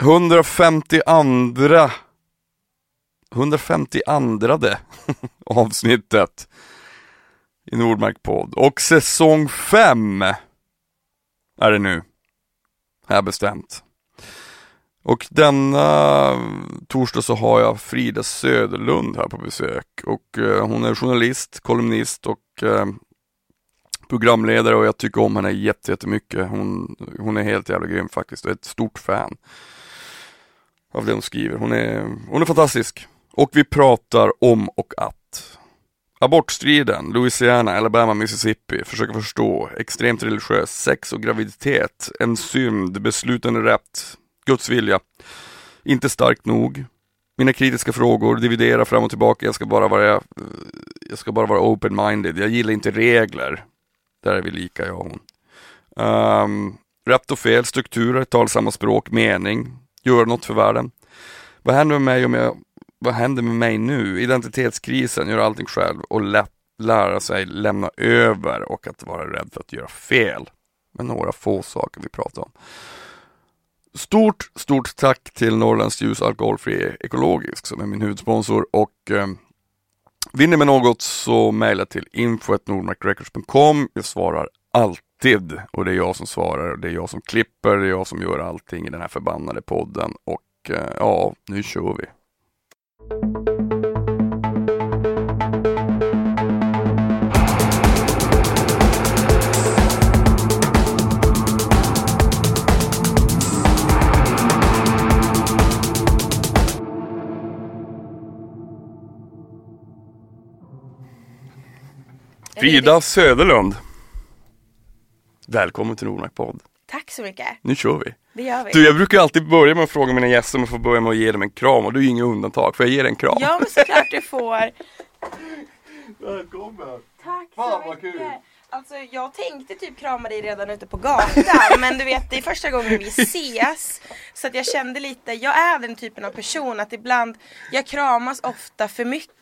152 andra 150 andrade avsnittet i Nordmark podd och säsong 5 är det nu. Här bestämt. Och denna torsdag så har jag Frida Söderlund här på besök och eh, hon är journalist, kolumnist och eh, programledare och jag tycker om henne jättemycket. Hon, hon är helt jävla grym faktiskt och är ett stort fan av det hon skriver. Hon är, hon är fantastisk. Och vi pratar om och att Abortstriden, Louisiana, Alabama, Mississippi, försöka förstå, extremt religiös, sex och graviditet, en synd, beslutande rätt, Guds vilja, inte starkt nog, mina kritiska frågor, dividera fram och tillbaka, jag ska bara vara, eh, jag ska bara vara open-minded, jag gillar inte regler. Där är vi lika jag och hon. Um, rätt och fel, strukturer, talsamma språk, mening, gör något för världen. Vad händer med mig om jag, vad händer med mig nu? Identitetskrisen, göra allting själv och lätt lära sig lämna över och att vara rädd för att göra fel. Men några få saker vi pratar om. Stort, stort tack till Norrlands Ljus Alkoholfri Ekologisk som är min huvudsponsor och eh, vinner ni med något så mejla till info.nordmarkrecords.com. Jag svarar alltid och det är jag som svarar och det är jag som klipper, det är jag som gör allting i den här förbannade podden och eh, ja, nu kör vi. Frida Söderlund. Välkommen till Nordmark podd. Tack så mycket. Nu kör vi. Det gör vi. Du, jag brukar alltid börja med att fråga mina gäster om jag får börja med att ge dem en kram och du är inget undantag. Får jag ge dig en kram? Ja men såklart du får. Välkommen. Tack Fan, så vad mycket. kul. Alltså jag tänkte typ krama dig redan ute på gatan men du vet det är första gången vi ses Så att jag kände lite, jag är den typen av person att ibland Jag kramas ofta för mycket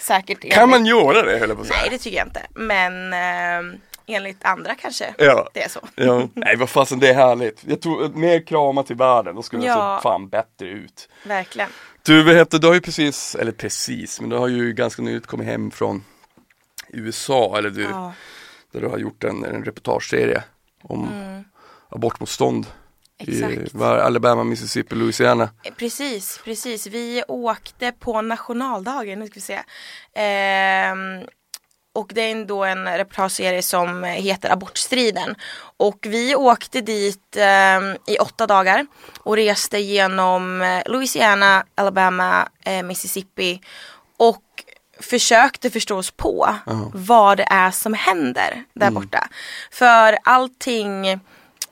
säkert Kan man göra det höll jag på att säga? Nej det tycker jag inte men eh, enligt andra kanske Ja. det är så Ja, nej vad fasen det är härligt. Jag tror mer krama till världen, då skulle det Ja. se fan bättre ut. Verkligen Du, vad heter, du har ju precis, eller precis, men du har ju ganska nyligt kommit hem från USA, eller du, Ja. där du har gjort en, en reportageserie om abortmotstånd i Mm. Exakt. vad är det, Alabama, Mississippi, Louisiana. Precis, precis. Vi åkte på nationaldagen, nu ska vi se. Ehm, och det är ändå en reportageserie som heter Abortstriden. Och vi åkte dit ehm, i åtta dagar och reste genom eh, Louisiana, Alabama, eh, Mississippi och försökte förstå oss på vad det är som händer där borta. För allting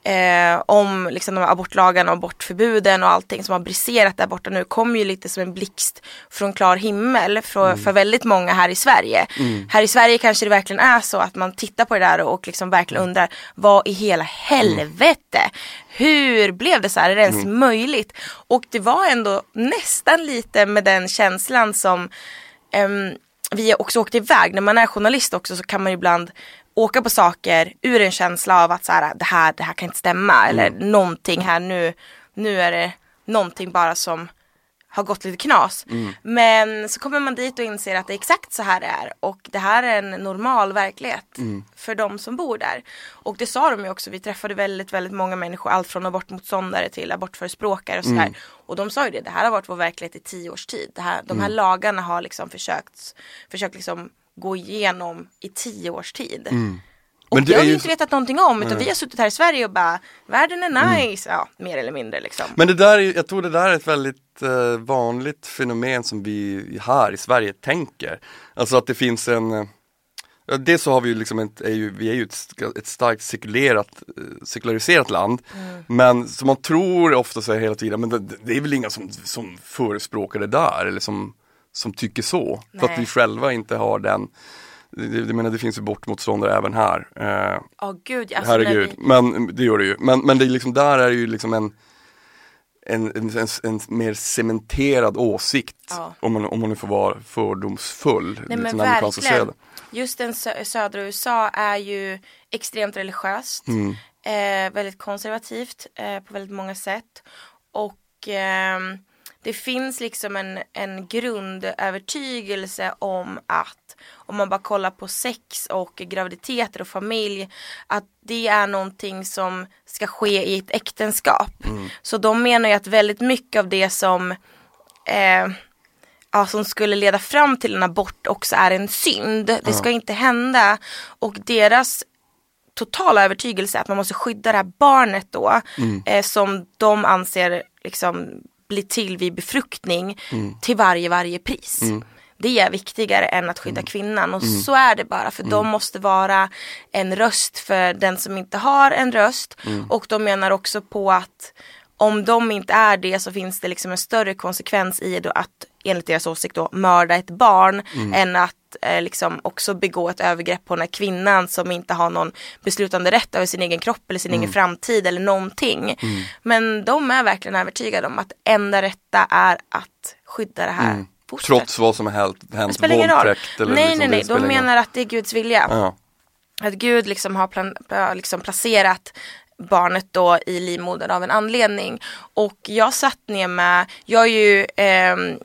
eh, om liksom de här abortlagarna och abortförbuden och allting som har briserat där borta nu kommer ju lite som en blixt från klar himmel för, för väldigt många här i Sverige. Här i Sverige kanske det verkligen är så att man tittar på det där och liksom verkligen undrar vad i hela helvete hur blev det så här? Är det ens möjligt? Och det var ändå nästan lite med den känslan som ehm, vi också åkte iväg. När man är journalist också så kan man ibland åka på saker ur en känsla av att så här, det, här, det här kan inte stämma eller någonting här nu, nu är det någonting bara som har gått lite knas. Men så kommer man dit och inser att det är exakt så här det är och det här är en normal verklighet för de som bor där. Och det sa de ju också, vi träffade väldigt, väldigt många människor, allt från abortmotståndare till abortförespråkare och sådär. Och de sa ju det, det här har varit vår verklighet i tio års tid. Det här, de här lagarna har liksom försökt, försökt liksom gå igenom i tio års tid. Och Men det det har vi ju inte vetat någonting om utan vi har suttit här i Sverige och bara Världen är Mm. nice, ja mer eller mindre liksom. Men det där, är- jag tror det där är ett väldigt eh, vanligt fenomen som vi här i Sverige tänker. Alltså att det finns en eh, Dels så har vi ju liksom ett, är ju, vi är ju ett, ett starkt sekulerat, eh, sekulariserat land. Men som man tror ofta säger hela tiden, men det, det är väl inga som, som förespråkar det där eller som, som tycker så. För att Nej. vi själva inte har den det, jag menar det finns ju bortmotståndare även här. Eh, Ja gud, alltså Herregud, vi, men det gör det ju. Men, men det är liksom, där är det ju liksom en en, en, en, en mer cementerad åsikt Ja. om, man, om man nu får vara fördomsfull. Nej men verkligen. Just den sö- södra USA är ju extremt religiöst. Mm. Eh, väldigt konservativt eh, på väldigt många sätt. Och ehm, det finns liksom en, en grundövertygelse om att om man bara kollar på sex och graviditeter och familj att det är någonting som ska ske i ett äktenskap. Så de menar ju att väldigt mycket av det som eh, ja, som skulle leda fram till en abort också är en synd. Det ska inte hända. Och deras totala övertygelse är att man måste skydda det här barnet då eh, som de anser liksom blir till vid befruktning till varje, varje pris. Det är viktigare än att skydda kvinnan. Och så är det bara för de måste vara en röst för den som inte har en röst. Och de menar också på att om de inte är det så finns det liksom en större konsekvens i att enligt deras åsikt då mörda ett barn än att eh, liksom också begå ett övergrepp på den här kvinnan som inte har någon beslutande rätt över sin egen kropp eller sin egen framtid eller någonting. Men de är verkligen övertygade om att enda rätta är att skydda det här fostret. Trots vad som har hänt, hänt spelar ingen roll. våldtäkt eller nej liksom, nej nej, de menar att det är Guds vilja. Ja. Att Gud liksom har plan, liksom placerat barnet då i livmodern av en anledning. Och jag satt ner med, jag är ju ehm,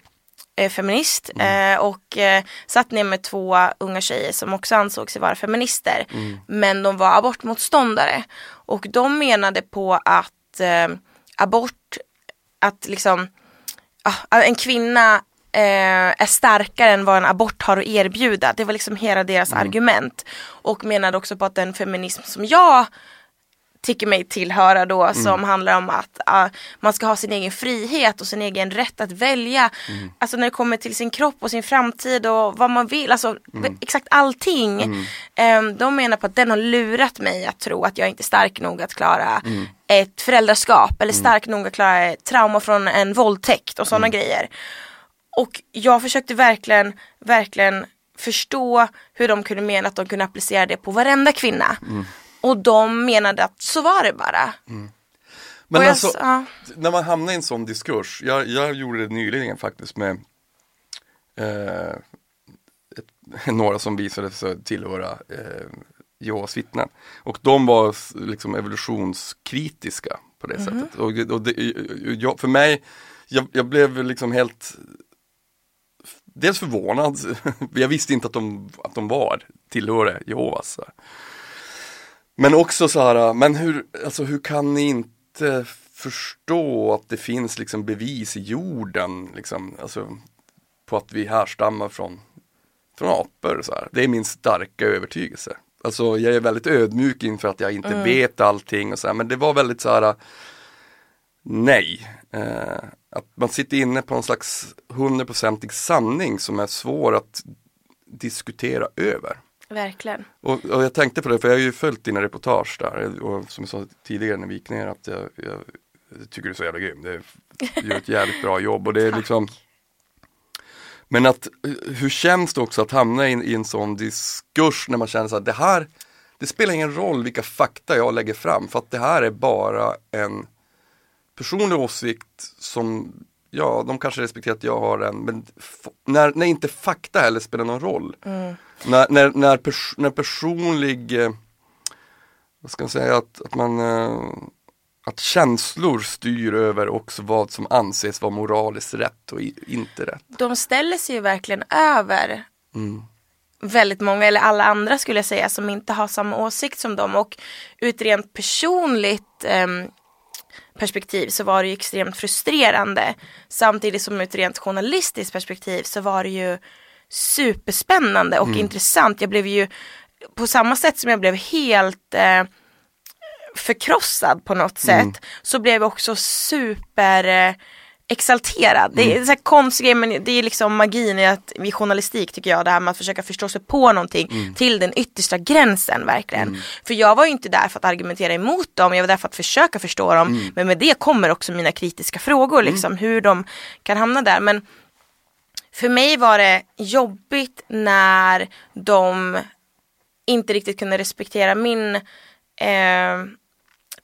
eh, feminist eh, och eh, satt ner med två unga tjejer som också ansåg sig vara feminister. Men de var abortmotståndare. Och de menade på att eh, abort, att liksom ah, en kvinna är starkare än vad en abort har att erbjuda. Det var liksom hela deras argument. Och menade också på att den feminism som jag tycker mig tillhöra då som handlar om att ah, man ska ha sin egen frihet och sin egen rätt att välja. Alltså när det kommer till sin kropp och sin framtid och vad man vill, alltså exakt allting. Ehm, de menar på att den har lurat mig att tro att jag inte är stark nog att klara ett föräldraskap eller stark nog att klara ett trauma från en våldtäkt och sådana grejer. Och jag försökte verkligen, verkligen förstå hur de kunde mena att de kunde applicera det på varenda kvinna. Och de menade att så var det bara. Men Och jag alltså, ja. när man hamnar i en sån diskurs, jag, jag gjorde det nyligen faktiskt med eh, ett, några som visade sig tillhöra eh, Jehovas vittnen. Och de var liksom evolutionskritiska på det sättet. Och, och det, jag, för mig, jag, jag blev liksom helt Dels förvånad, jag visste inte att de, att de var, tillhörde Jehovas. Men också så här, men hur, alltså hur kan ni inte förstå att det finns liksom bevis i jorden, liksom, alltså, på att vi härstammar från, från apor. Så här. Det är min starka övertygelse. Alltså jag är väldigt ödmjuk inför att jag inte vet allting och så här, men det var väldigt så här, nej. Eh, att man sitter inne på en slags hundraprocentig sanning som är svår att diskutera över. Verkligen. Och, och jag tänkte på det, för jag har ju följt dina reportage där och som jag sa tidigare när vi gick ner att jag, jag, jag tycker du är så jävla grym. Det, du gör ett jävligt bra jobb och det är Tack. liksom Men att hur känns det också att hamna in, i en sån diskurs när man känner så att det här Det spelar ingen roll vilka fakta jag lägger fram för att det här är bara en personlig åsikt som Ja, de kanske respekterar att jag har en, men när, när inte fakta heller spelar någon roll. När, när, när, pers när personlig, eh, vad ska man säga, att, att man eh, att känslor styr över också vad som anses vara moraliskt rätt och inte rätt. De ställer sig ju verkligen över Mm. väldigt många, eller alla andra skulle jag säga, som inte har samma åsikt som dem. Och ur ett rent personligt ehm, perspektiv så var det ju extremt frustrerande. Samtidigt som ur ett rent journalistiskt perspektiv så var det ju superspännande och intressant. Jag blev ju på samma sätt som jag blev helt eh, förkrossad på något sätt så blev jag också super eh, exalterad. Det är så här konstig grej men det är liksom magin i att i journalistik tycker jag det här med att försöka förstå sig på någonting till den yttersta gränsen verkligen. För jag var ju inte där för att argumentera emot dem, jag var där för att försöka förstå dem. Men med det kommer också mina kritiska frågor liksom hur de kan hamna där. Men för mig var det jobbigt när de inte riktigt kunde respektera min eh,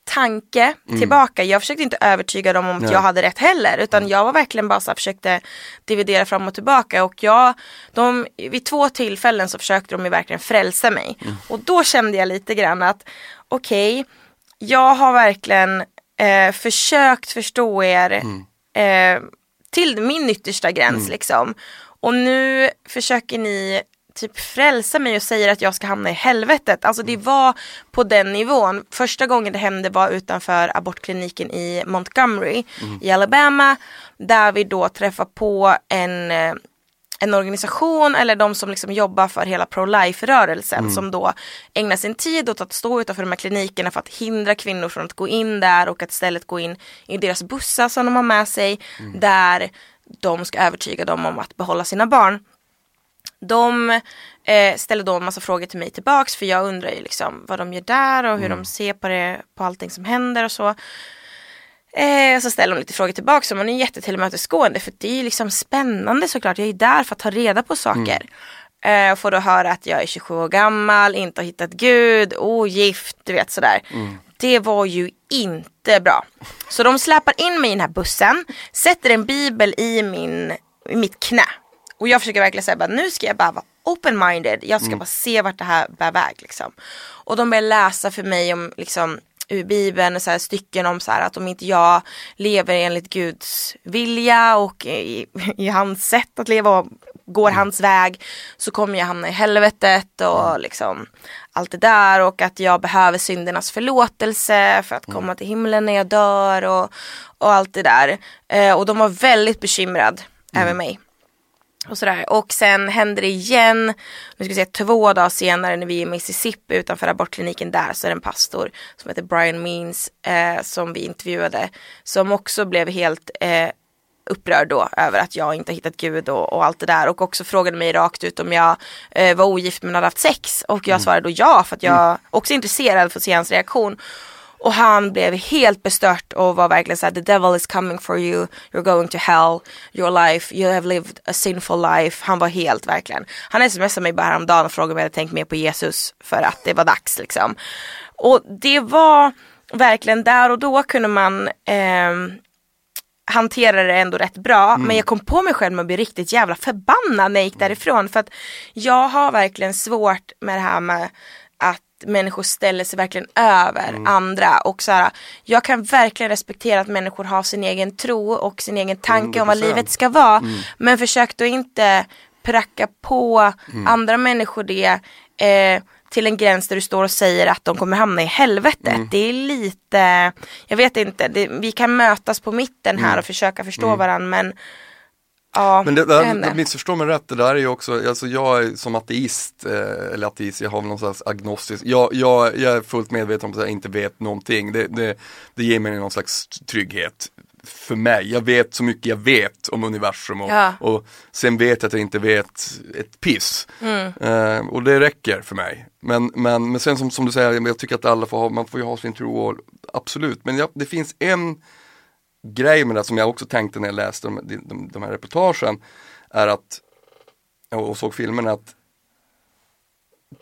tanke tillbaka. Jag försökte inte övertyga dem om att Nej. jag hade rätt heller utan jag var verkligen bara så här, försökte dividera fram och tillbaka. Och jag, de, vid två tillfällen så försökte de ju verkligen frälsa mig. Och då kände jag lite grann att okej, jag har verkligen eh, försökt förstå er eh, till min yttersta gräns liksom. Och nu försöker ni typ frälsa mig och säger att jag ska hamna i helvetet. Alltså det var på den nivån. Första gången det hände var utanför abortkliniken i Montgomery i Alabama. Där vi då träffar på en eh, en organisation eller de som liksom jobbar för hela pro-life-rörelsen som då ägnar sin tid åt att stå utanför de här klinikerna för att hindra kvinnor från att gå in där och att istället gå in i deras bussar som de har med sig där de ska övertyga dem om att behålla sina barn. De eh, ställer då en massa frågor till mig tillbaks för jag undrar ju liksom vad de gör där och hur de ser på det, på allting som händer och så. Eh, så ställer de lite frågor tillbaka och man är jättetillmötesgående för det är ju liksom spännande såklart. Jag är där för att ta reda på saker. Eh, får då höra att jag är 27 år gammal, inte har hittat Gud, ogift, du vet sådär. Det var ju inte bra. Så de släpar in mig i den här bussen, sätter en bibel i, min, i mitt knä. Och jag försöker verkligen säga nu ska jag bara vara open-minded, jag ska bara se vart det här bär väg liksom. Och de börjar läsa för mig om liksom ur bibeln så här, stycken om så här, att om inte jag lever enligt Guds vilja och i, i hans sätt att leva och går hans väg så kommer jag hamna i helvetet och liksom allt det där och att jag behöver syndernas förlåtelse för att komma till himlen när jag dör och, och allt det där. Eh, och de var väldigt bekymrad över mig. Och, sådär. och sen hände det igen, nu ska vi säga två dagar senare när vi är i Mississippi utanför abortkliniken där så är det en pastor som heter Brian Means eh, som vi intervjuade som också blev helt eh, upprörd då över att jag inte hittat Gud och, och allt det där och också frågade mig rakt ut om jag eh, var ogift men hade haft sex och jag svarade då ja för att jag också är intresserad för att se hans reaktion. Och han blev helt bestört och var verkligen såhär the devil is coming for you, you're going to hell, your life, you have lived a sinful life. Han var helt verkligen. Han smsade mig bara häromdagen och frågade om jag hade tänkt mer på Jesus för att det var dags liksom. Och det var verkligen där och då kunde man ehm, hantera det ändå rätt bra men jag kom på mig själv med att bli riktigt jävla förbannad när jag gick därifrån för att jag har verkligen svårt med det här med att människor ställer sig verkligen över andra och så här, jag kan verkligen respektera att människor har sin egen tro och sin egen tanke om vad 100%. livet ska vara. Men försök då inte pracka på andra människor det eh, till en gräns där du står och säger att de kommer hamna i helvetet. Det är lite, jag vet inte, det, vi kan mötas på mitten här och försöka förstå varandra men ja, Men det, där, missförstå mig rätt, det där är ju också, alltså jag är som ateist, eh, eller ateist, jag har väl någon slags agnostisk, jag, jag, jag är fullt medveten om att jag inte vet någonting. Det, det, det ger mig någon slags trygghet för mig. Jag vet så mycket jag vet om universum och, Ja. och sen vet jag att jag inte vet ett piss. Eh, och det räcker för mig. Men, men, men sen som, som du säger, jag tycker att alla får ha, man får ju ha sin tro och absolut. Men jag, det finns en grej med det som jag också tänkte när jag läste de, de, de här reportagen är att, och såg filmerna att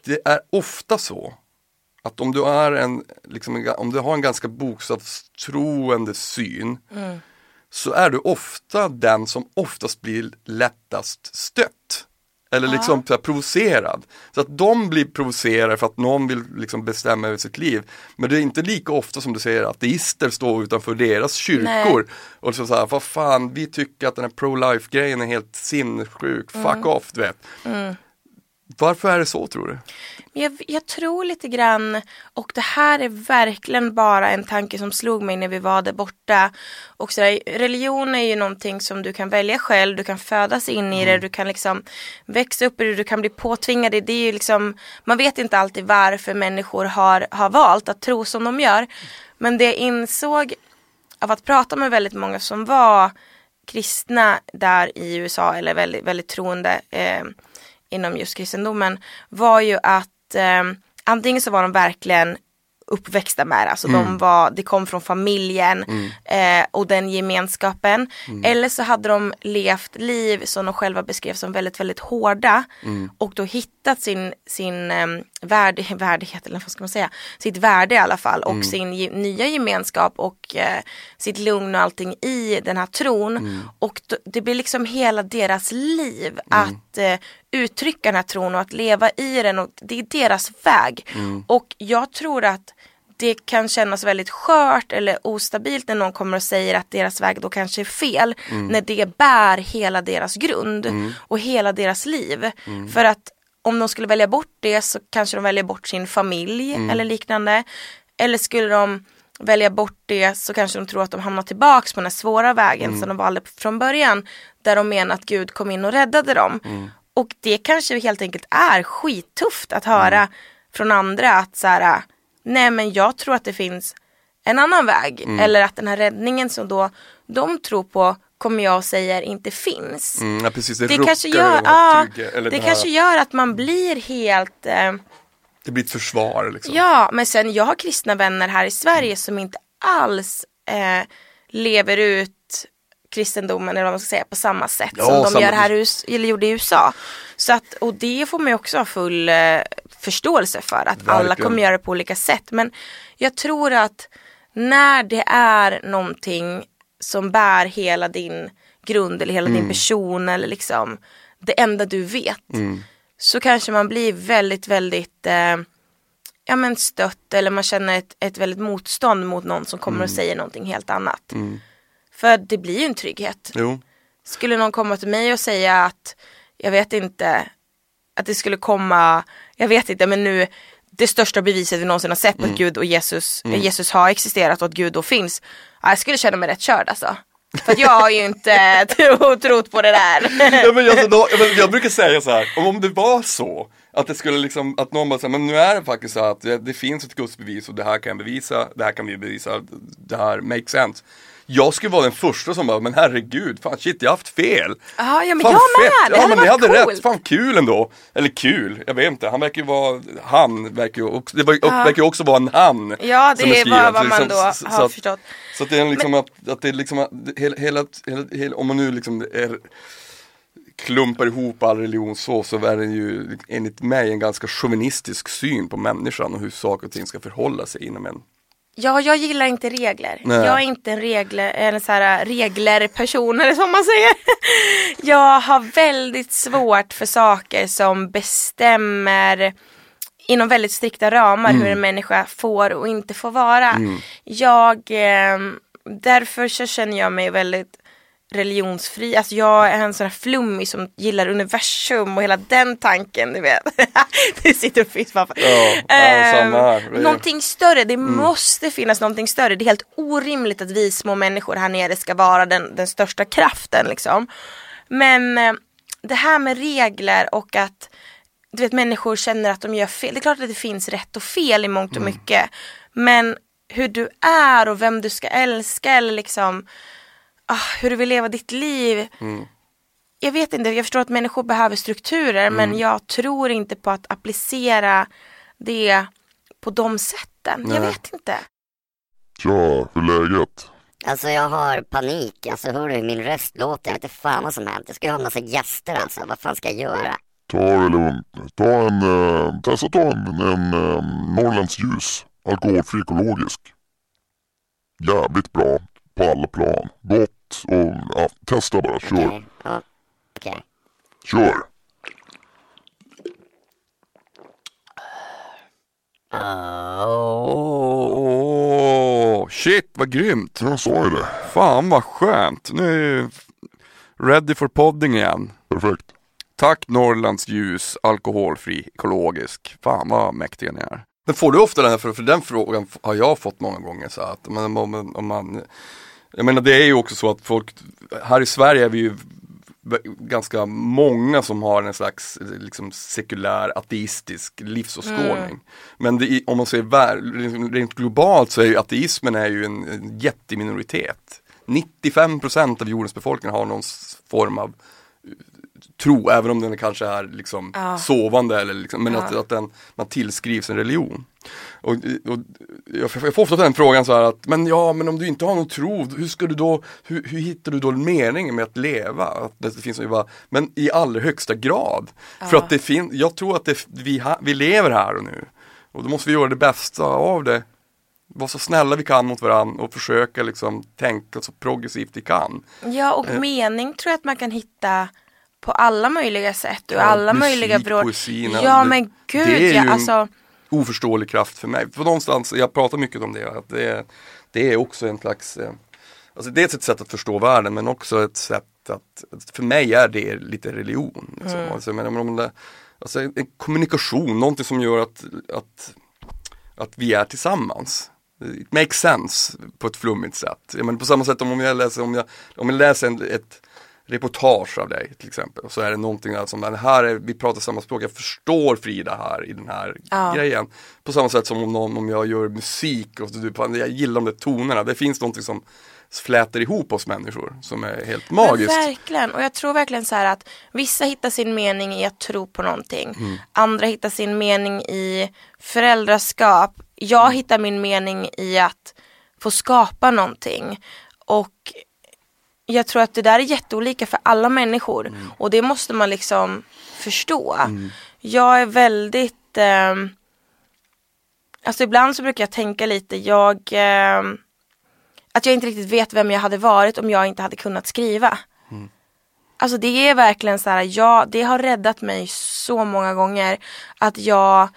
det är ofta så att om du, är en, liksom, om du har en ganska bokstavstroende syn så är du ofta den som oftast blir lättast stött. Eller liksom så här, provocerad. Så att de blir provocerade för att någon vill liksom bestämma över sitt liv. Men det är inte lika ofta som du säger att ateister står utanför deras kyrkor. Och så, så här, vad fan, vi tycker att den här pro-life grejen är helt sinnessjuk, fuck off, du vet. Varför är det så tror du? Jag, jag tror lite grann, och det här är verkligen bara en tanke som slog mig när vi var där borta. Och så där, religion är ju någonting som du kan välja själv, du kan födas in i det, du kan liksom växa upp i det, du kan bli påtvingad i det. Det är ju liksom, man vet inte alltid varför människor har, har valt att tro som de gör. Men det jag insåg av att prata med väldigt många som var kristna där i USA eller väldigt, väldigt troende eh, inom just kristendomen var ju att eh, antingen så var de verkligen uppväxta med det, alltså de var, det kom från familjen eh, och den gemenskapen. Eller så hade de levt liv som de själva beskrev som väldigt, väldigt hårda. Och då hittat sin, sin eh, värde, värdighet, eller vad ska man säga, sitt värde i alla fall och sin ge, nya gemenskap och eh, sitt lugn och allting i den här tron. Och då, det blir liksom hela deras liv att eh, uttrycka den här tron och att leva i den och det är deras väg. Och jag tror att det kan kännas väldigt skört eller ostabilt när någon kommer och säger att deras väg då kanske är fel. När det bär hela deras grund och hela deras liv. För att om de skulle välja bort det så kanske de väljer bort sin familj eller liknande. Eller skulle de välja bort det så kanske de tror att de hamnar tillbaks på den här svåra vägen som de valde från början. Där de menar att Gud kom in och räddade dem. Och det kanske helt enkelt är skittufft att höra från andra att så här, nej men jag tror att det finns en annan väg. Eller att den här räddningen som då de tror på kommer jag och säger inte finns. Mm, ja, precis, det, Det kanske gör, eller det här- kanske gör att man blir helt eh, Det blir ett försvar liksom. Ja, men sen jag har kristna vänner här i Sverige som inte alls eh, lever ut kristendomen eller vad man ska säga på samma sätt Ja, som de samma- gör här eller gjorde i USA. Så att, och det får man ju också ha full eh, förståelse för att alla Verkligen. kommer göra det på olika sätt. Men jag tror att när det är någonting som bär hela din grund eller hela Mm. din person eller liksom det enda du vet. Mm. Så kanske man blir väldigt, väldigt eh, ja, men stött eller man känner ett, ett väldigt motstånd mot någon som kommer Mm. och säger någonting helt annat. För det blir ju en trygghet. Jo. Skulle någon komma till mig och säga att jag vet inte att det skulle komma, jag vet inte men nu det största beviset vi någonsin har sett på Mm. att Gud och Jesus, Jesus har existerat och att Gud då finns. Ja, jag skulle känna mig rätt körd alltså. För att jag har ju inte tro, trott på det där. Ja, men alltså, då, jag, jag brukar säga så här, om, om det var så att det skulle liksom, att någon bara säger, men nu är det faktiskt så att det, det finns ett gudsbevis och det här kan jag bevisa, det här kan vi bevisa, det här makes sense. Jag skulle vara den första som bara, men herregud, fan shit jag har haft fel. Ja, ja men Fan, jag med, det Ja hade men ni hade coolt. rätt, fan kul ändå. Eller kul, jag vet inte. Han verkar ju vara, han verkar ju också, det var, Ja. verkar ju också vara en han. Ja, det är vad- vad man liksom, då har så att- förstått. Så att det är liksom att, att det är liksom att hela, hela, hela, om man nu liksom är, klumpar ihop all religion så, så är det ju enligt mig en ganska chauvinistisk syn på människan och hur saker och ting ska förhålla sig inom en. Ja, jag gillar inte regler. Nej. Jag är inte en regler, en så här regler-person eller som man säger. Jag har väldigt svårt för saker som bestämmer inom väldigt strikta ramar hur en människa får och inte får vara. Jag, eh, därför så känner jag mig väldigt religionsfri. Alltså jag är en sån här flummig som gillar universum och hela den tanken, du vet. det sitter och finns. Ja. Ehm, någonting större, det måste finnas någonting större. Det är helt orimligt att vi små människor här nere ska vara den, den största kraften liksom. Men eh, det här med regler och att du vet människor känner att de gör fel. Det är klart att det finns rätt och fel i mångt och mycket. Men hur du är och vem du ska älska eller liksom ah, hur du vill leva ditt liv. Jag vet inte, jag förstår att människor behöver strukturer men jag tror inte på att applicera det på de sätten. Jag Nej. vet inte. Tja, hur är läget? Alltså jag har panik, alltså hör du hur min röst låter? Jag vet inte fan vad som hänt. Jag ska ju ha en massa gäster alltså, vad fan ska jag göra? Ta det lugnt. Ta en, eh, testa ta en, en eh, Norrlands ljus. Alkoholfri ekologisk. Jävligt bra på alla plan. Gott och ja, testa bara. Kör. Okej, ja, okej. Kör. Åh, shit vad grymt. Jag sa ju det. Fan vad skönt. Nu är jag ready for podding igen. Perfekt. Tack Norrlands ljus, alkoholfri, ekologisk. Fan vad mäktiga ni är. Men får du ofta den här, för, för den frågan har jag fått många gånger så att om man, om man Jag menar det är ju också så att folk, här i Sverige är vi ju ganska många som har en slags liksom, sekulär ateistisk livsåskådning. Men det, om man ser vär- liksom, rent globalt så är ju ateismen är ju en, en jätteminoritet. 95% av jordens befolkning har någon form av tro, även om den kanske är liksom Ja. sovande eller liksom, men Ja. att, att den, man tillskrivs en religion. Och, och jag, jag får ofta den frågan så här att, men ja men om du inte har någon tro, hur ska du då, hur, hur hittar du då meningen med att leva? Att det finns bara, men i allra högsta grad. För att det finns, jag tror att det, vi, ha, vi lever här och nu. Och då måste vi göra det bästa av det. Vara så snälla vi kan mot varandra och försöka liksom tänka så progressivt vi kan. Ja och mening tror jag att man kan hitta på alla möjliga sätt och Ja, alla musik, möjliga vrår. poesin, Ja men det är gud ju ja, en- alltså oförståelig kraft för mig. För någonstans, jag pratar mycket om det, att det, det är också en slags eh, Alltså dels ett sätt att förstå världen men också ett sätt att, för mig är det lite religion. Liksom. Mm. Alltså, men, om det, alltså en kommunikation, någonting som gör att, att, att vi är tillsammans. It makes sense på ett flummigt sätt. Jag menar, på samma sätt om jag läser, om jag, om jag läser en, ett reportage av dig till exempel. Så är det någonting som, här är, vi pratar samma språk, jag förstår Frida här i den här Ja. grejen. På samma sätt som om, någon, om jag gör musik och du, jag gillar de där tonerna. Det finns någonting som flätar ihop oss människor som är helt magiskt. Men verkligen, och jag tror verkligen så här att vissa hittar sin mening i att tro på någonting. Mm. Andra hittar sin mening i föräldraskap. Jag Mm. hittar min mening i att få skapa någonting. Och jag tror att det där är jätteolika för alla människor. Mm. Och det måste man liksom förstå. Jag är väldigt ehm, Alltså ibland så brukar jag tänka lite, jag ehm, att jag inte riktigt vet vem jag hade varit om jag inte hade kunnat skriva. Alltså det är verkligen så här, ja, det har räddat mig så många gånger att jag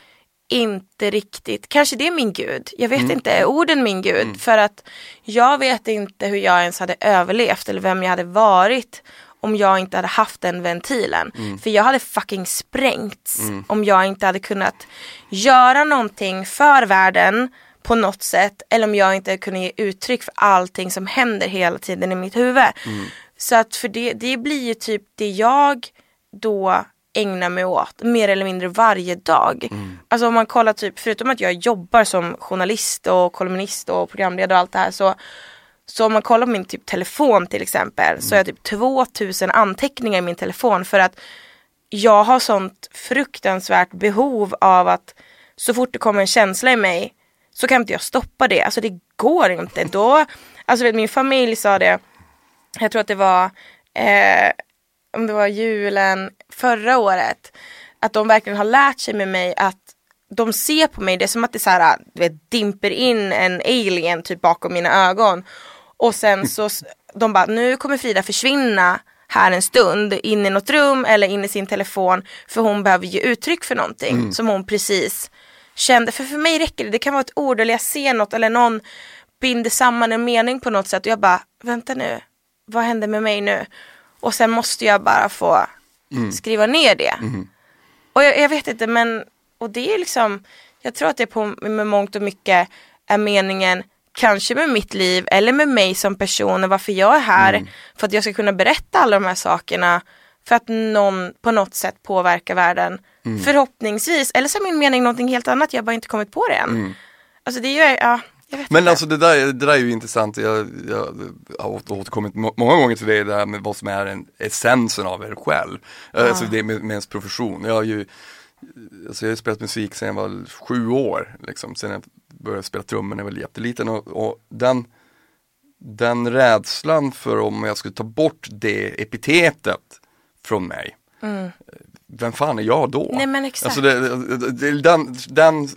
inte riktigt, kanske det är min gud, jag vet inte, är orden min gud? För att jag vet inte hur jag ens hade överlevt eller vem jag hade varit om jag inte hade haft den ventilen. För jag hade fucking sprängts om jag inte hade kunnat göra någonting för världen på något sätt eller om jag inte kunde ge uttryck för allting som händer hela tiden i mitt huvud. Så att för det, det blir ju typ det jag då ägnar mig åt mer eller mindre varje dag. Alltså om man kollar typ, förutom att jag jobbar som journalist och kolumnist och programledare och allt det här så så om man kollar på min typ telefon till exempel så har jag typ 2000 anteckningar i min telefon för att jag har sånt fruktansvärt behov av att så fort det kommer en känsla i mig så kan inte jag stoppa det. Alltså det går inte. Då, alltså vet, min familj sa det, jag tror att det var, eh, om det var julen förra året, att de verkligen har lärt sig med mig att de ser på mig, det är som att det så här, du vet, dimper in en alien typ bakom mina ögon. Och sen så, de bara, nu kommer Frida försvinna här en stund in i något rum eller in i sin telefon för hon behöver ge uttryck för någonting som hon precis kände. För för mig räcker det, det kan vara ett ord eller jag ser något eller någon binder samman en mening på något sätt och jag bara, vänta nu, vad händer med mig nu? Och sen måste jag bara få skriva ner det. Och jag, jag vet inte men, och det är liksom, jag tror att det på med mångt och mycket är meningen Kanske med mitt liv eller med mig som person och varför jag är här. För att jag ska kunna berätta alla de här sakerna. För att någon på något sätt påverkar världen. Förhoppningsvis, eller så är min mening någonting helt annat, jag har bara inte kommit på det än. Alltså det är ju, ja, Men alltså det där, det där är ju intressant, jag, jag har åter- återkommit må- många gånger till det, det här med vad som är en, essensen av er själv. Alltså det med, med ens profession. Jag har ju alltså jag har spelat musik sedan jag var sju år, liksom, sen jag började spela trummor när jag var jätteliten och, och den, den rädslan för om jag skulle ta bort det epitetet från mig, vem fan är jag då? Mm. Nej, men exakt. Alltså det, det, den, den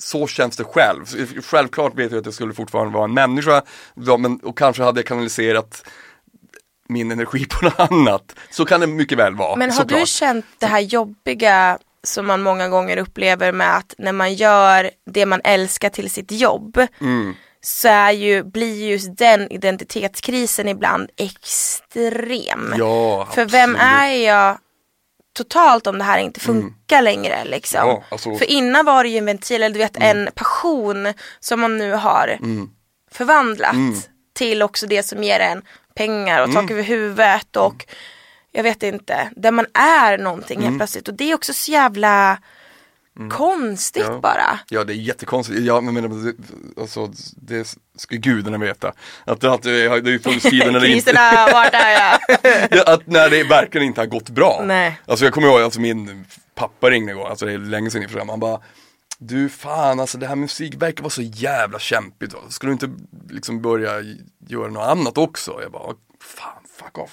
så känns det själv. Självklart vet jag att jag skulle fortfarande vara en människa ja, men, och kanske hade jag kanaliserat min energi på något annat. Så kan det mycket väl vara. Men har såklart. du känt det här jobbiga som man många gånger upplever med att när man gör det man älskar till sitt jobb Mm. så är ju, blir just den identitetskrisen ibland extrem. Ja, För vem absolut. Mm. är jag totalt om det här inte funkar längre liksom. Ja, alltså- För innan var det ju en ventil, eller du vet en passion som man nu har Mm. förvandlat till också det som ger en pengar och tak över huvudet och jag vet inte, där man är någonting helt plötsligt. Och det är också så jävla konstigt Ja. bara. Ja det är jättekonstigt, ja, men, men alltså, det ska gudarna veta. Att att det, har- funnits tider när det inte, vart är jag? Ja, att när det verkligen inte har gått bra. Nej. Alltså jag kommer ihåg, alltså min pappa ringde igår, alltså det är länge sedan i och för sig, han bara Du fan alltså det här musik verkar vara så jävla kämpigt. Ska du inte liksom börja göra något annat också? Jag bara, fan fuck off.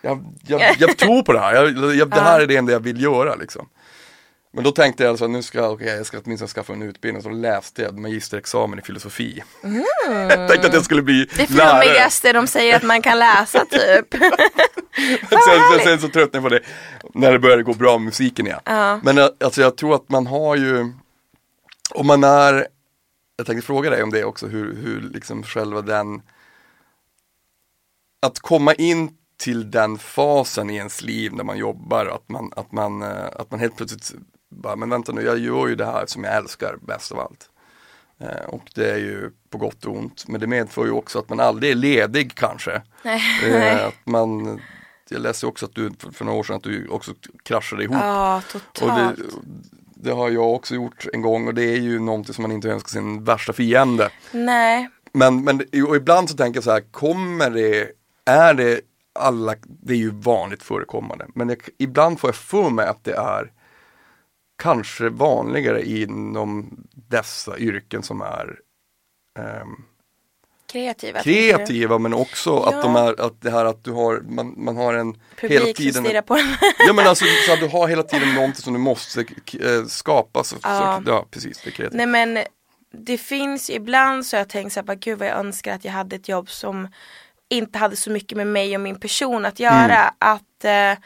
Jag, jag, jag tror på det här, jag, jag, det här är det enda jag vill göra liksom. Men då tänkte jag alltså nu ska jag, okay, jag ska åtminstone skaffa en utbildning. Så läste jag magisterexamen i filosofi. jag tänkte att jag skulle bli Mm. Det är lärare. flummigaste de säger att man kan läsa typ. sen, sen, sen så tröttnade jag på det när det började gå bra med musiken igen. Ja. Men eh, alltså jag tror att man har ju, om man är, jag tänkte fråga dig om det också, hur, hur liksom själva den, att komma in till den fasen i ens liv när man jobbar, att man, att man, eh, att man helt plötsligt bara, men vänta nu, jag gör ju det här som jag älskar bäst av allt. Eh, Och det är ju på gott och ont, men det medför ju också att man aldrig är ledig kanske. Eh, att man, jag läste också att du för- för några år sedan att du också kraschade ihop. Ja, och totalt. det, det har jag också gjort en gång och det är ju någonting som man inte önskar sin värsta fiende. Nej, Men, men och ibland så tänker jag så här, kommer det, är det alla, det är ju vanligt förekommande, men det, ibland får jag för mig att det är kanske vanligare inom dessa yrken som är ehm, kreativa. kreativa men också att, de Ja. är, att det här att du har, man, man har en Publik hela som tiden stirrar på en. Ja men alltså så att du har hela tiden någonting som du måste eh, skapa. Så, Ja. så, ja precis, det är kreativt. Nej men det finns ibland så jag tänkt så här, gud vad jag önskar att jag hade ett jobb som inte hade så mycket med mig och min person att göra. Mm. Att eh,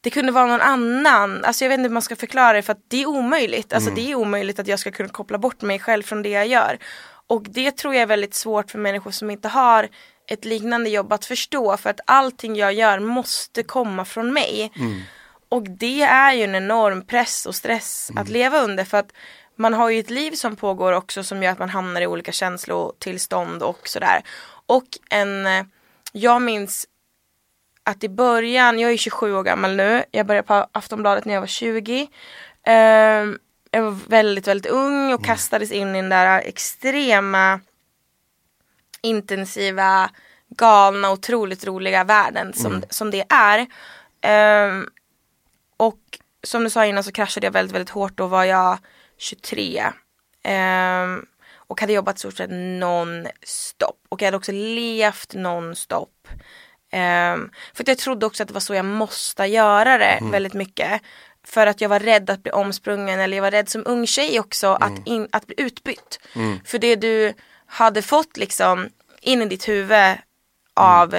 det kunde vara någon annan. Alltså jag vet inte hur man ska förklara det för att det är omöjligt. Alltså Mm. det är omöjligt att jag ska kunna koppla bort mig själv från det jag gör. Och det tror jag är väldigt svårt för människor som inte har ett liknande jobb att förstå. För att allting jag gör måste komma från mig. Och det är ju en enorm press och stress att leva under. För att man har ju ett liv som pågår också som gör att man hamnar i olika känslotillstånd och sådär. Och en, eh, jag minns att i början, jag är 27 år gammal nu, jag började på Aftonbladet när jag var 20. Ehm, jag var väldigt, väldigt ung och kastades in i den där extrema intensiva, galna, otroligt roliga världen som, som det är. Ehm, och som du sa innan så kraschade jag väldigt, väldigt hårt. Då var jag 23. Ehm, och hade jobbat stort sett non-stop. Och jag hade också levt non-stop. Ehm, för jag trodde också att det var så jag måste göra det väldigt mycket. För att jag var rädd att bli omsprungen eller jag var rädd som ung tjej också att, in, att bli utbytt. För det du hade fått liksom in i ditt huvud av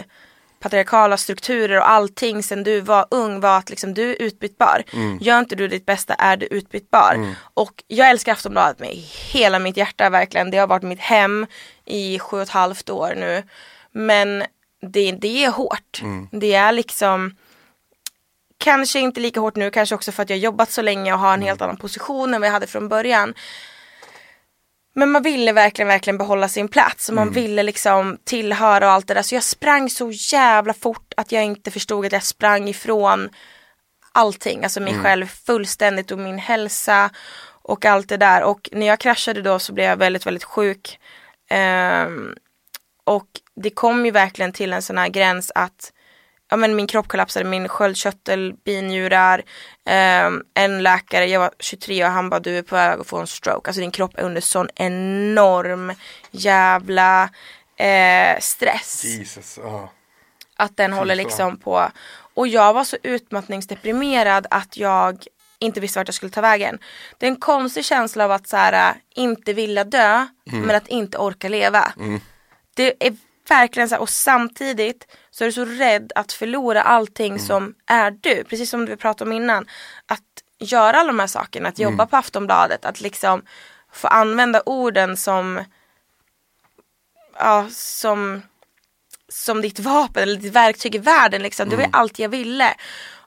patriarkala strukturer och allting sen du var ung var att liksom du är utbytbar. Gör inte du ditt bästa är du utbytbar. Och jag älskar Aftonbladet med hela mitt hjärta verkligen. Det har varit mitt hem i sju och ett halvt år nu. Men det, det är hårt. Det är liksom Kanske inte lika hårt nu, kanske också för att jag jobbat så länge och har en helt annan position än vad jag hade från början. Men man ville verkligen, verkligen behålla sin plats och man ville liksom tillhöra och allt det där. Så jag sprang så jävla fort att jag inte förstod att jag sprang ifrån allting, alltså mig själv fullständigt och min hälsa och allt det där. Och när jag kraschade då så blev jag väldigt, väldigt sjuk. Ehm, och det kom ju verkligen till en sån här gräns att ja, men min kropp kollapsade, min sköldkörtel, binjurar. ehm, en läkare, jag var 23 och han bara du är på väg att få en stroke. Alltså din kropp är under sån enorm jävla eh, stress Jesus, ja. att den håller fan. liksom på. Och jag var så utmattningsdeprimerad att jag inte visste vart jag skulle ta vägen. Det är en konstig känsla av att så här, äh, inte vilja dö men att inte orka leva. Det är verkligen så här, och samtidigt så är du så rädd att förlora allting som är du. Precis som vi pratade om innan. Att göra alla de här sakerna, att jobba på Aftonbladet, att liksom få använda orden som ja, som som ditt vapen eller ditt verktyg i världen. Liksom. Det var ju allt jag ville.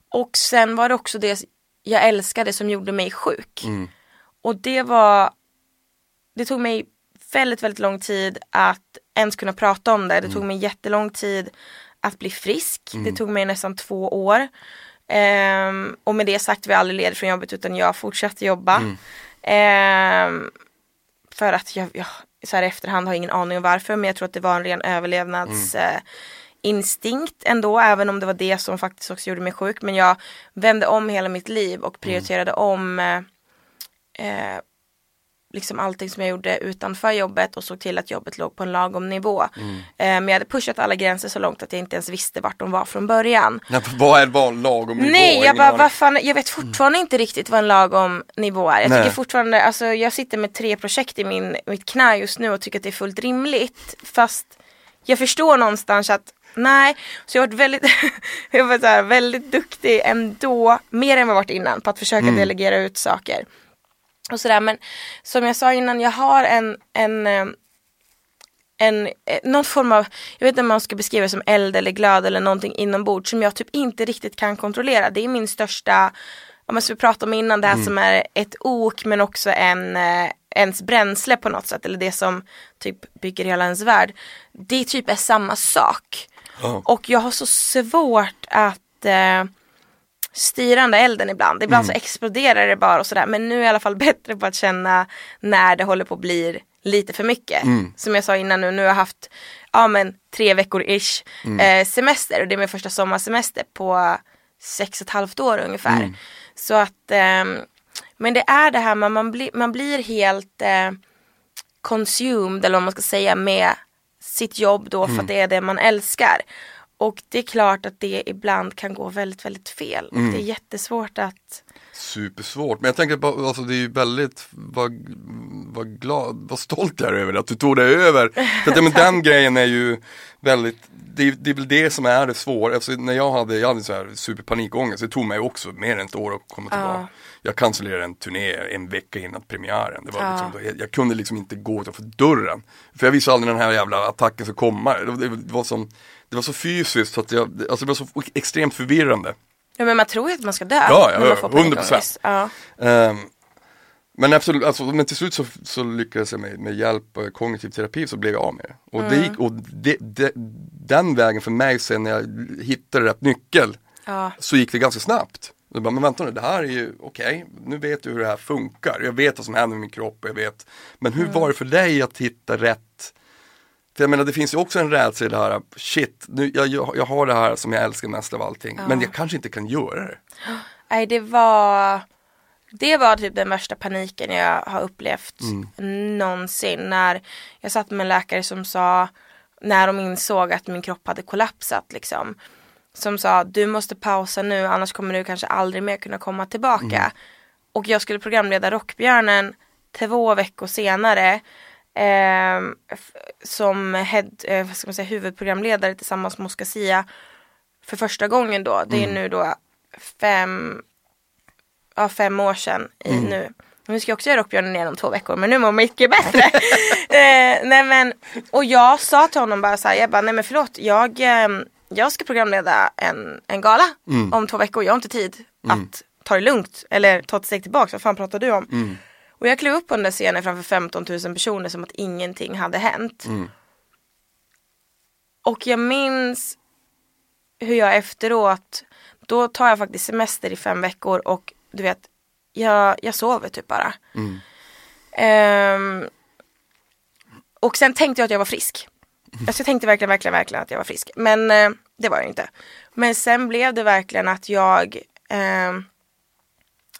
Och sen var det också det jag älskade som gjorde mig sjuk. Och det var, det tog mig väldigt, väldigt lång tid att ens kunna prata om det. Det tog mig jättelång tid att bli frisk. Det tog mig nästan två år. Ehm, och med det sagt var jag aldrig ledig från jobbet utan jag fortsatte jobba. Ehm, för att jag, jag så här i efterhand har ingen aning om varför men jag tror att det var en ren överlevnads eh, instinkt ändå även om det var det som faktiskt också gjorde mig sjuk men jag vände om hela mitt liv och prioriterade om eh, eh, liksom allting som jag gjorde utanför jobbet och såg till att jobbet låg på en lagom nivå. Mm. Eh, men jag hade pushat alla gränser så långt att jag inte ens visste vart de var från början. Ja, vad är vad lagom nivå? Nej, jag bara, vad fan, jag vet fortfarande inte riktigt vad en lagom nivå är. Jag Nej. tycker fortfarande, alltså jag sitter med tre projekt i min, mitt knä just nu och tycker att det är fullt rimligt. Fast jag förstår någonstans att nej, så jag har varit väldigt, jag varit så här, väldigt duktig ändå, mer än vad jag varit innan, på att försöka Mm. delegera ut saker. Och sådär, men som jag sa innan, jag har en, en eh, en, eh, någon form av, jag vet inte om man ska beskriva det som eld eller glöd eller någonting inombords som jag typ inte riktigt kan kontrollera. Det är min största, om man ska prata om innan, det här som är ett ok men också en, eh, ens bränsle på något sätt eller det som typ bygger hela ens värld. Det typ är samma sak. Ja. Och jag har så svårt att eh, styra den där elden ibland. Ibland så exploderar det bara och sådär. Men nu är jag i alla fall bättre på att känna när det håller på att bli lite för mycket. Som jag sa innan nu, nu har jag haft ja, men, tre veckor ish eh, semester och det är min första sommarsemester på sex och ett halvt år ungefär. Så att ehm, men det är det här man, man, blir man blir helt eh, consumed eller vad man ska säga med sitt jobb då för att det är det man älskar. Och det är klart att det ibland kan gå väldigt, väldigt fel. Och det är jättesvårt att Supersvårt, men jag tänker på, alltså det är väldigt, vad, vad glad, vad stolt jag är över att du tog det över. För att, ja, men den grejen är ju väldigt, det det är väl det som är det svåra. Alltså, när jag hade, jag hade så här superpanikångest, det tog mig också mer än ett år att komma tillbaka. Jag cancellerade en turné en vecka innan premiären. Det var Ja. liksom, jag, jag kunde liksom inte gå utanför dörren. För jag visste aldrig när den här jävla attacken skulle komma. Det, det, var som, det var så fysiskt så att jag, alltså det var så extremt förvirrande. Ja men man tror ju att man ska dö. Ja, ja, 100%. panikångest. Ja. Ehm, men absolut, alltså, men till slut så, så lyckades jag med, med hjälp av kognitiv terapi så blev jag av med det. Och, det gick, och det, det, den vägen för mig sen när jag hittade rätt nyckel Ja. så gick det ganska snabbt. Jag bara, men vänta nu, det här är ju okej, nu vet du hur det här funkar. Jag vet vad som händer med min kropp, jag vet. Men hur var det för dig att hitta rätt? För jag menar det finns ju också en rädsla i det här, shit, nu, jag, jag, har det här som jag älskar mest av allting. Men jag kanske inte kan göra det. Nej det var Det var typ den värsta paniken jag har upplevt någonsin. När jag satt med en läkare som sa När de insåg att min kropp hade kollapsat liksom. Som sa du måste pausa nu annars kommer du kanske aldrig mer kunna komma tillbaka. Och jag skulle programleda Rockbjörnen två veckor senare. ehm, f- som head, eh, vad ska man säga, huvudprogramledare tillsammans med Oscar Sia. För första gången då. Det är nu då fem, ja, fem år sedan i nu. Nu ska jag också göra Rockbjörnen igen om två veckor men nu mår mycket bättre. eh, nej men, och jag sa till honom bara så här, jag bara, nej men förlåt, jag, eh, jag ska programleda en, en gala om två veckor, jag har inte tid att ta det lugnt eller ta ett steg tillbaka, vad fan pratar du om? Och jag klev upp på den där scenen framför 15 000 personer som att ingenting hade hänt. Och jag minns hur jag efteråt, då tar jag faktiskt semester i fem veckor och du vet, jag, jag sover typ bara. Ehm, och sen tänkte jag att jag var frisk. Alltså jag tänkte verkligen, verkligen, verkligen att jag var frisk. Men eh, det var jag inte. Men sen blev det verkligen att jag ehm,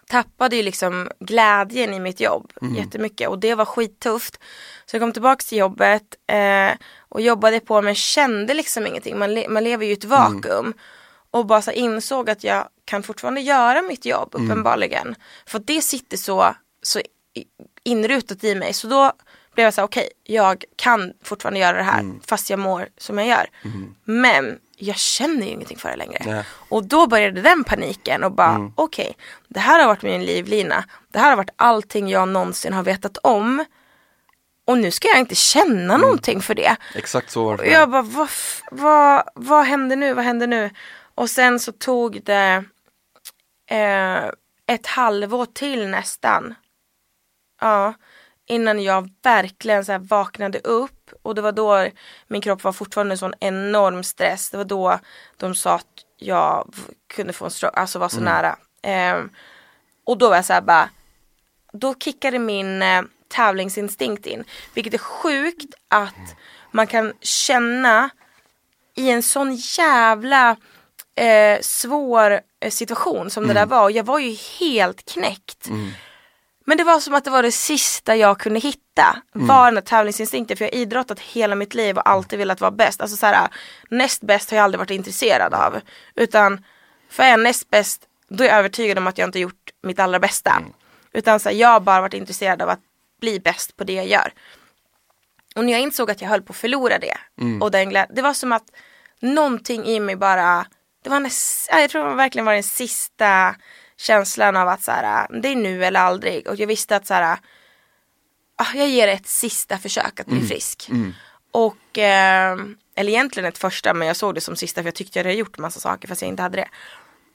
tappade ju liksom glädjen i mitt jobb jättemycket och det var skittufft. Så jag kom tillbaka till jobbet eh, och jobbade på men kände liksom ingenting. Man, le- man lever ju i ett vakuum. Och bara så insåg att jag kan fortfarande göra mitt jobb uppenbarligen. För det sitter så, så inrutat i mig. Så då blev jag så här, okej, jag kan fortfarande göra det här fast jag mår som jag gör. Men jag känner ju ingenting för det längre. Nej. Och då började den paniken och bara okej, det här har varit min livlina. Det här har varit allting jag någonsin har vetat om. Och nu ska jag inte känna någonting för det. Exakt så var det. Och jag bara, vad, vad, vad händer nu, vad händer nu? Och sen så tog det eh, ett halvår till nästan. Ja, innan jag verkligen så vaknade upp. Och det var då min kropp var fortfarande en sån enorm stress. Det var då de sa att jag kunde få en stroke, alltså var så nära. Ehm, och då var jag så här bara, då kickade min eh, tävlingsinstinkt in. Vilket är sjukt att man kan känna i en sån jävla eh, svår eh, situation som det där var. Och jag var ju helt knäckt. Men det var som att det var det sista jag kunde hitta. Var den där tävlingsinstinkten. För jag har idrottat hela mitt liv och alltid velat vara bäst. Alltså så här, näst bäst har jag aldrig varit intresserad av. Utan för jag är näst bäst, då är jag övertygad om att jag inte gjort mitt allra bästa. Utan så här, jag har bara varit intresserad av att bli bäst på det jag gör. Och när jag insåg att jag höll på att förlora det. Och den det var som att någonting i mig bara, det var ja, jag tror det verkligen var den sista känslan av att så här, det är nu eller aldrig. Och jag visste att så här, ah, jag ger ett sista försök att bli frisk. Och, eh, eller egentligen ett första men jag såg det som sista för jag tyckte jag hade gjort massa saker fast jag inte hade det.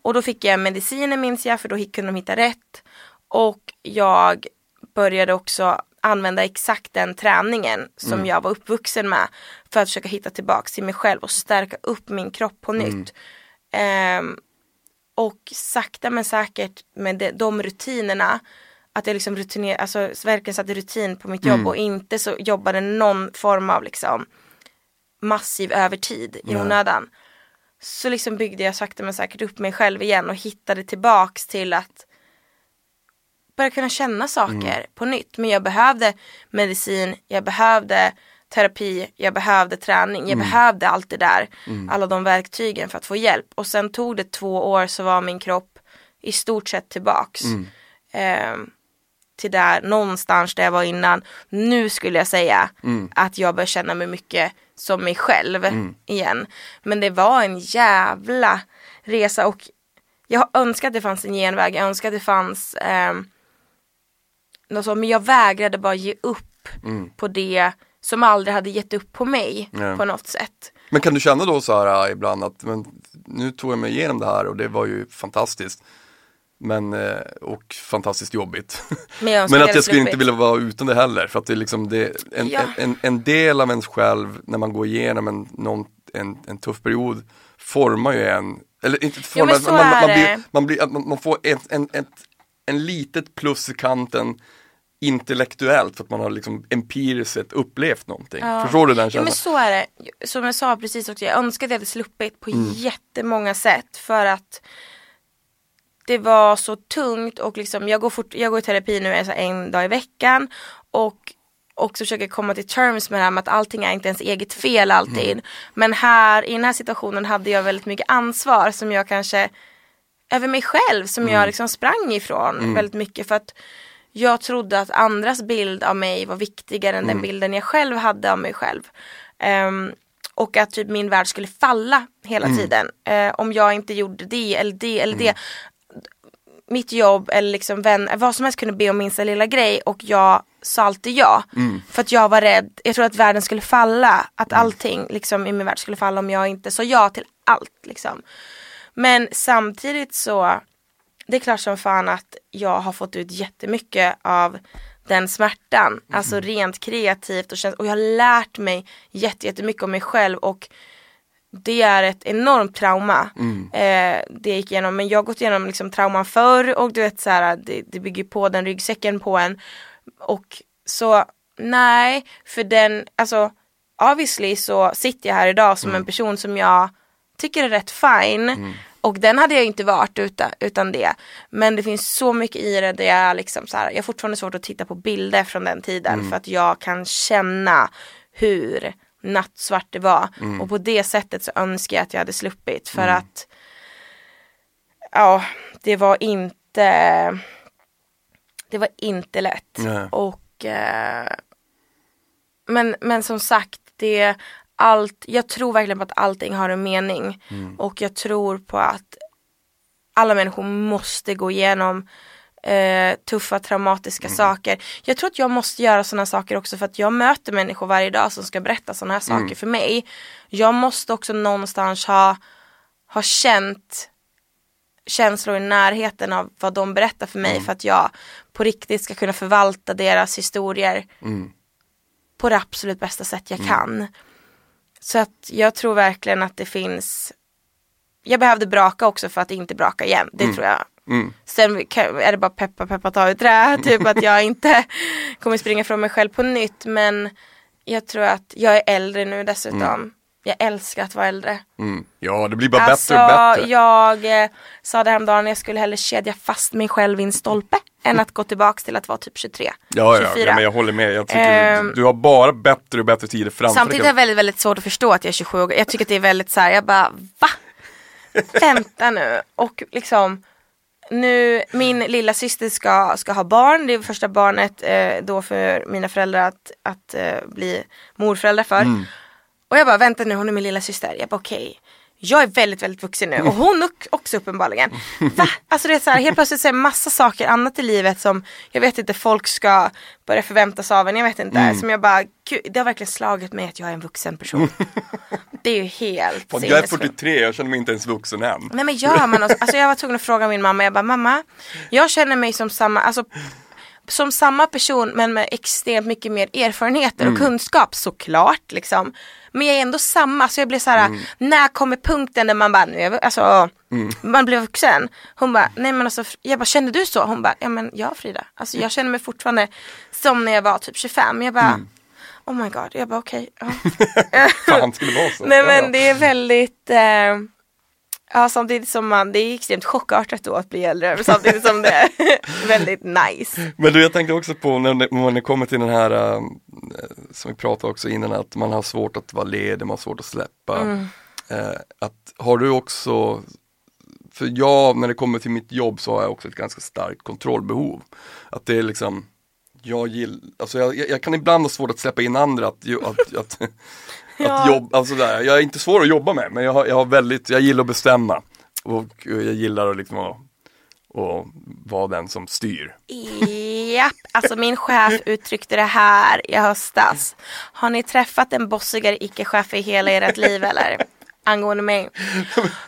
Och då fick jag mediciner minns jag för då kunde de hitta rätt. Och jag började också använda exakt den träningen som jag var uppvuxen med. För att försöka hitta tillbaks till mig själv och stärka upp min kropp på nytt. Ehm, och sakta men säkert med de, de rutinerna att jag liksom rutiner, alltså verkligen satte rutin på mitt jobb och inte så jobbade någon form av liksom massiv övertid i onödan. Så liksom byggde jag sakta men säkert upp mig själv igen och hittade tillbaks till att börja kunna känna saker på nytt. Men jag behövde medicin, jag behövde terapi, jag behövde träning, jag behövde allt det där. Alla de verktygen för att få hjälp. Och sen tog det två år så var min kropp i stort sett tillbaks. Ehm, till där någonstans där jag var innan. Nu skulle jag säga att jag börjar känna mig mycket som mig själv igen. Men det var en jävla resa och jag önskar att det fanns en genväg. Jag önskar att det fanns ehm, något så, men jag vägrade bara ge upp på det som aldrig hade gett upp på mig Ja. på något sätt. Men kan du känna då så här äh, ibland att men, nu tog jag mig igenom det här och det var ju fantastiskt. Men, eh, och fantastiskt jobbigt. Men Men att jag skulle inte vilja vara utan det heller. För att det är liksom det, en, Ja. en, en, del av ens själv när man går igenom en, någon, en, en tuff period formar ju en, eller inte formar, så man, man, man, blir, man, blir, man får ett, en, ett, en litet plus i kanten intellektuellt för att man har liksom empiriskt sett upplevt någonting. Förstår du den Ja känslan? men så är det. Som jag sa precis också, jag önskar att jag hade sluppit på Mm. jättemånga sätt för att det var så tungt och liksom jag går, fort, jag går i terapi nu alltså en dag i veckan och också försöker komma till terms med det här med att allting är inte ens eget fel alltid. Mm. Men här i den här situationen hade jag väldigt mycket ansvar som jag kanske över mig själv som Mm. jag liksom sprang ifrån väldigt mycket för att jag trodde att andras bild av mig var viktigare än Mm. den bilden jag själv hade av mig själv. Ehm, och att typ min värld skulle falla hela Mm. tiden. Eh, om jag inte gjorde det eller det eller det. Mitt jobb eller liksom vän, vad som helst kunde be om minsta lilla grej och jag sa alltid ja. Mm. För att jag var rädd, jag trodde att världen skulle falla. Att allting liksom i min värld skulle falla om jag inte sa ja till allt. Liksom. Men samtidigt så, det är klart som fan att jag har fått ut jättemycket av den smärtan. Alltså rent kreativt och, käns- och jag har lärt mig jätte, jättemycket om mig själv och det är ett enormt trauma eh, det gick igenom. Men jag har gått igenom liksom trauman förr och du vet så här, det, det bygger på den ryggsäcken på en. Och så nej, för den, alltså obviously så sitter jag här idag som en person som jag tycker är rätt fine. Och den hade jag inte varit utan, utan det. Men det finns så mycket i det där jag liksom så här, jag har fortfarande svårt att titta på bilder från den tiden för att jag kan känna hur nattsvart det var. Och på det sättet så önskar jag att jag hade sluppit för att ja, det var inte det var inte lätt. Nej. Och eh, men, men som sagt, det allt, jag tror verkligen på att allting har en mening. Och jag tror på att alla människor måste gå igenom eh, tuffa traumatiska saker. Jag tror att jag måste göra sådana saker också för att jag möter människor varje dag som ska berätta sådana här saker för mig. Jag måste också någonstans ha, ha känt känslor i närheten av vad de berättar för mig för att jag på riktigt ska kunna förvalta deras historier på det absolut bästa sätt jag kan. Så att jag tror verkligen att det finns Jag behövde braka också för att inte braka igen, det tror jag. Sen kan- är det bara peppa peppa ta i trä, typ att jag inte kommer springa från mig själv på nytt. Men jag tror att jag är äldre nu dessutom. Jag älskar att vara äldre. Mm. Ja, det blir bara Alltså bättre och bättre. jag eh, sa det häromdagen, jag skulle hellre kedja fast mig själv i en stolpe än att gå tillbaks till att vara typ 23, Ja, ja, 24. ja, men jag håller med. Jag tycker Ehm, du, har bara bättre och bättre tider framför Samtidigt är dig. det väldigt, väldigt svårt att förstå att jag är 27 år. Jag tycker att det är väldigt så här, jag bara va? Vänta nu. Och liksom nu, min lilla syster ska, ska ha barn. Det är första barnet eh, då för mina föräldrar att, att eh, bli morföräldrar för. Mm. Och jag bara vänta nu, hon är min lilla syster. Jag bara okej. Jag är väldigt, väldigt vuxen nu och hon också uppenbarligen. Va? Alltså det är så här, helt plötsligt så är det massa saker annat i livet som jag vet inte folk ska börja förväntas av en. Jag vet inte. Mm. Som jag bara, gud, det har verkligen slagit mig att jag är en vuxen person. det är ju helt Fan, jag är sinnessjukt. 43, jag känner mig inte ens vuxen än. Nej men gör man alltså, alltså jag var tvungen att fråga min mamma, jag bara mamma, jag känner mig som samma, alltså som samma person men med extremt mycket mer erfarenheter och kunskap såklart liksom. Men jag är ändå samma, så jag blir så här, när kommer punkten där man bara, nu är alltså, man blir vuxen. Hon bara, nej men alltså, jag bara, känner du så? Hon bara, ja men ja Frida, alltså jag känner mig fortfarande som när jag var typ 25. Jag bara, oh my god, jag bara okej. ja. Fan, skulle det vara så? Nej men det är väldigt eh, Ja samtidigt som man, det är extremt chockartat då att bli äldre samtidigt som det är väldigt nice. Men du, jag tänkte också på när när det kommer till den här, äh, som vi pratade också innan, att man har svårt att vara ledig, man har svårt att släppa. Mm. Äh, att, har du också, för jag, när det kommer till mitt jobb så har jag också ett ganska starkt kontrollbehov. Att det är liksom, jag gillar, alltså jag, jag, kan ibland ha svårt att släppa in andra att, att, att. att jobba, alltså där, jag är inte svår att jobba med men jag har, jag har väldigt, jag gillar att bestämma. Och jag gillar att liksom att, att vara den som styr. Japp, alltså min chef uttryckte det här i höstas. Har ni träffat en bossigare icke-chef i hela ert liv eller? Angående mig.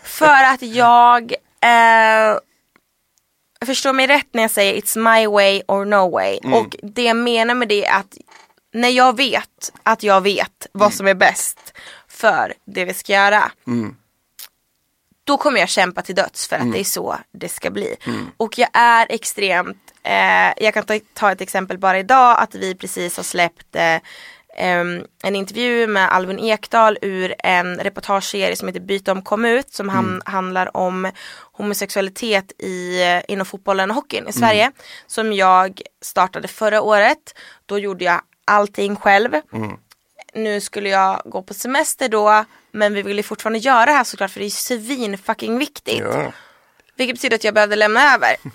För att jag eh, Förstår mig rätt när jag säger it's my way or no way. Och det jag menar med det är att när jag vet att jag vet vad som är bäst för det vi ska göra. Då kommer jag kämpa till döds för att det är så det ska bli. Och jag är extremt, eh, jag kan ta, ta ett exempel bara idag att vi precis har släppt eh, em, en intervju med Alvin Ekdal ur en reportageserie som heter Byt om kom ut som han, handlar om homosexualitet i, eh, inom fotbollen och hockeyn i Sverige. Som jag startade förra året. Då gjorde jag allting själv. Nu skulle jag gå på semester då men vi ville fortfarande göra det här såklart för det är svin fucking viktigt. Ja. Vilket betyder att jag behövde lämna över.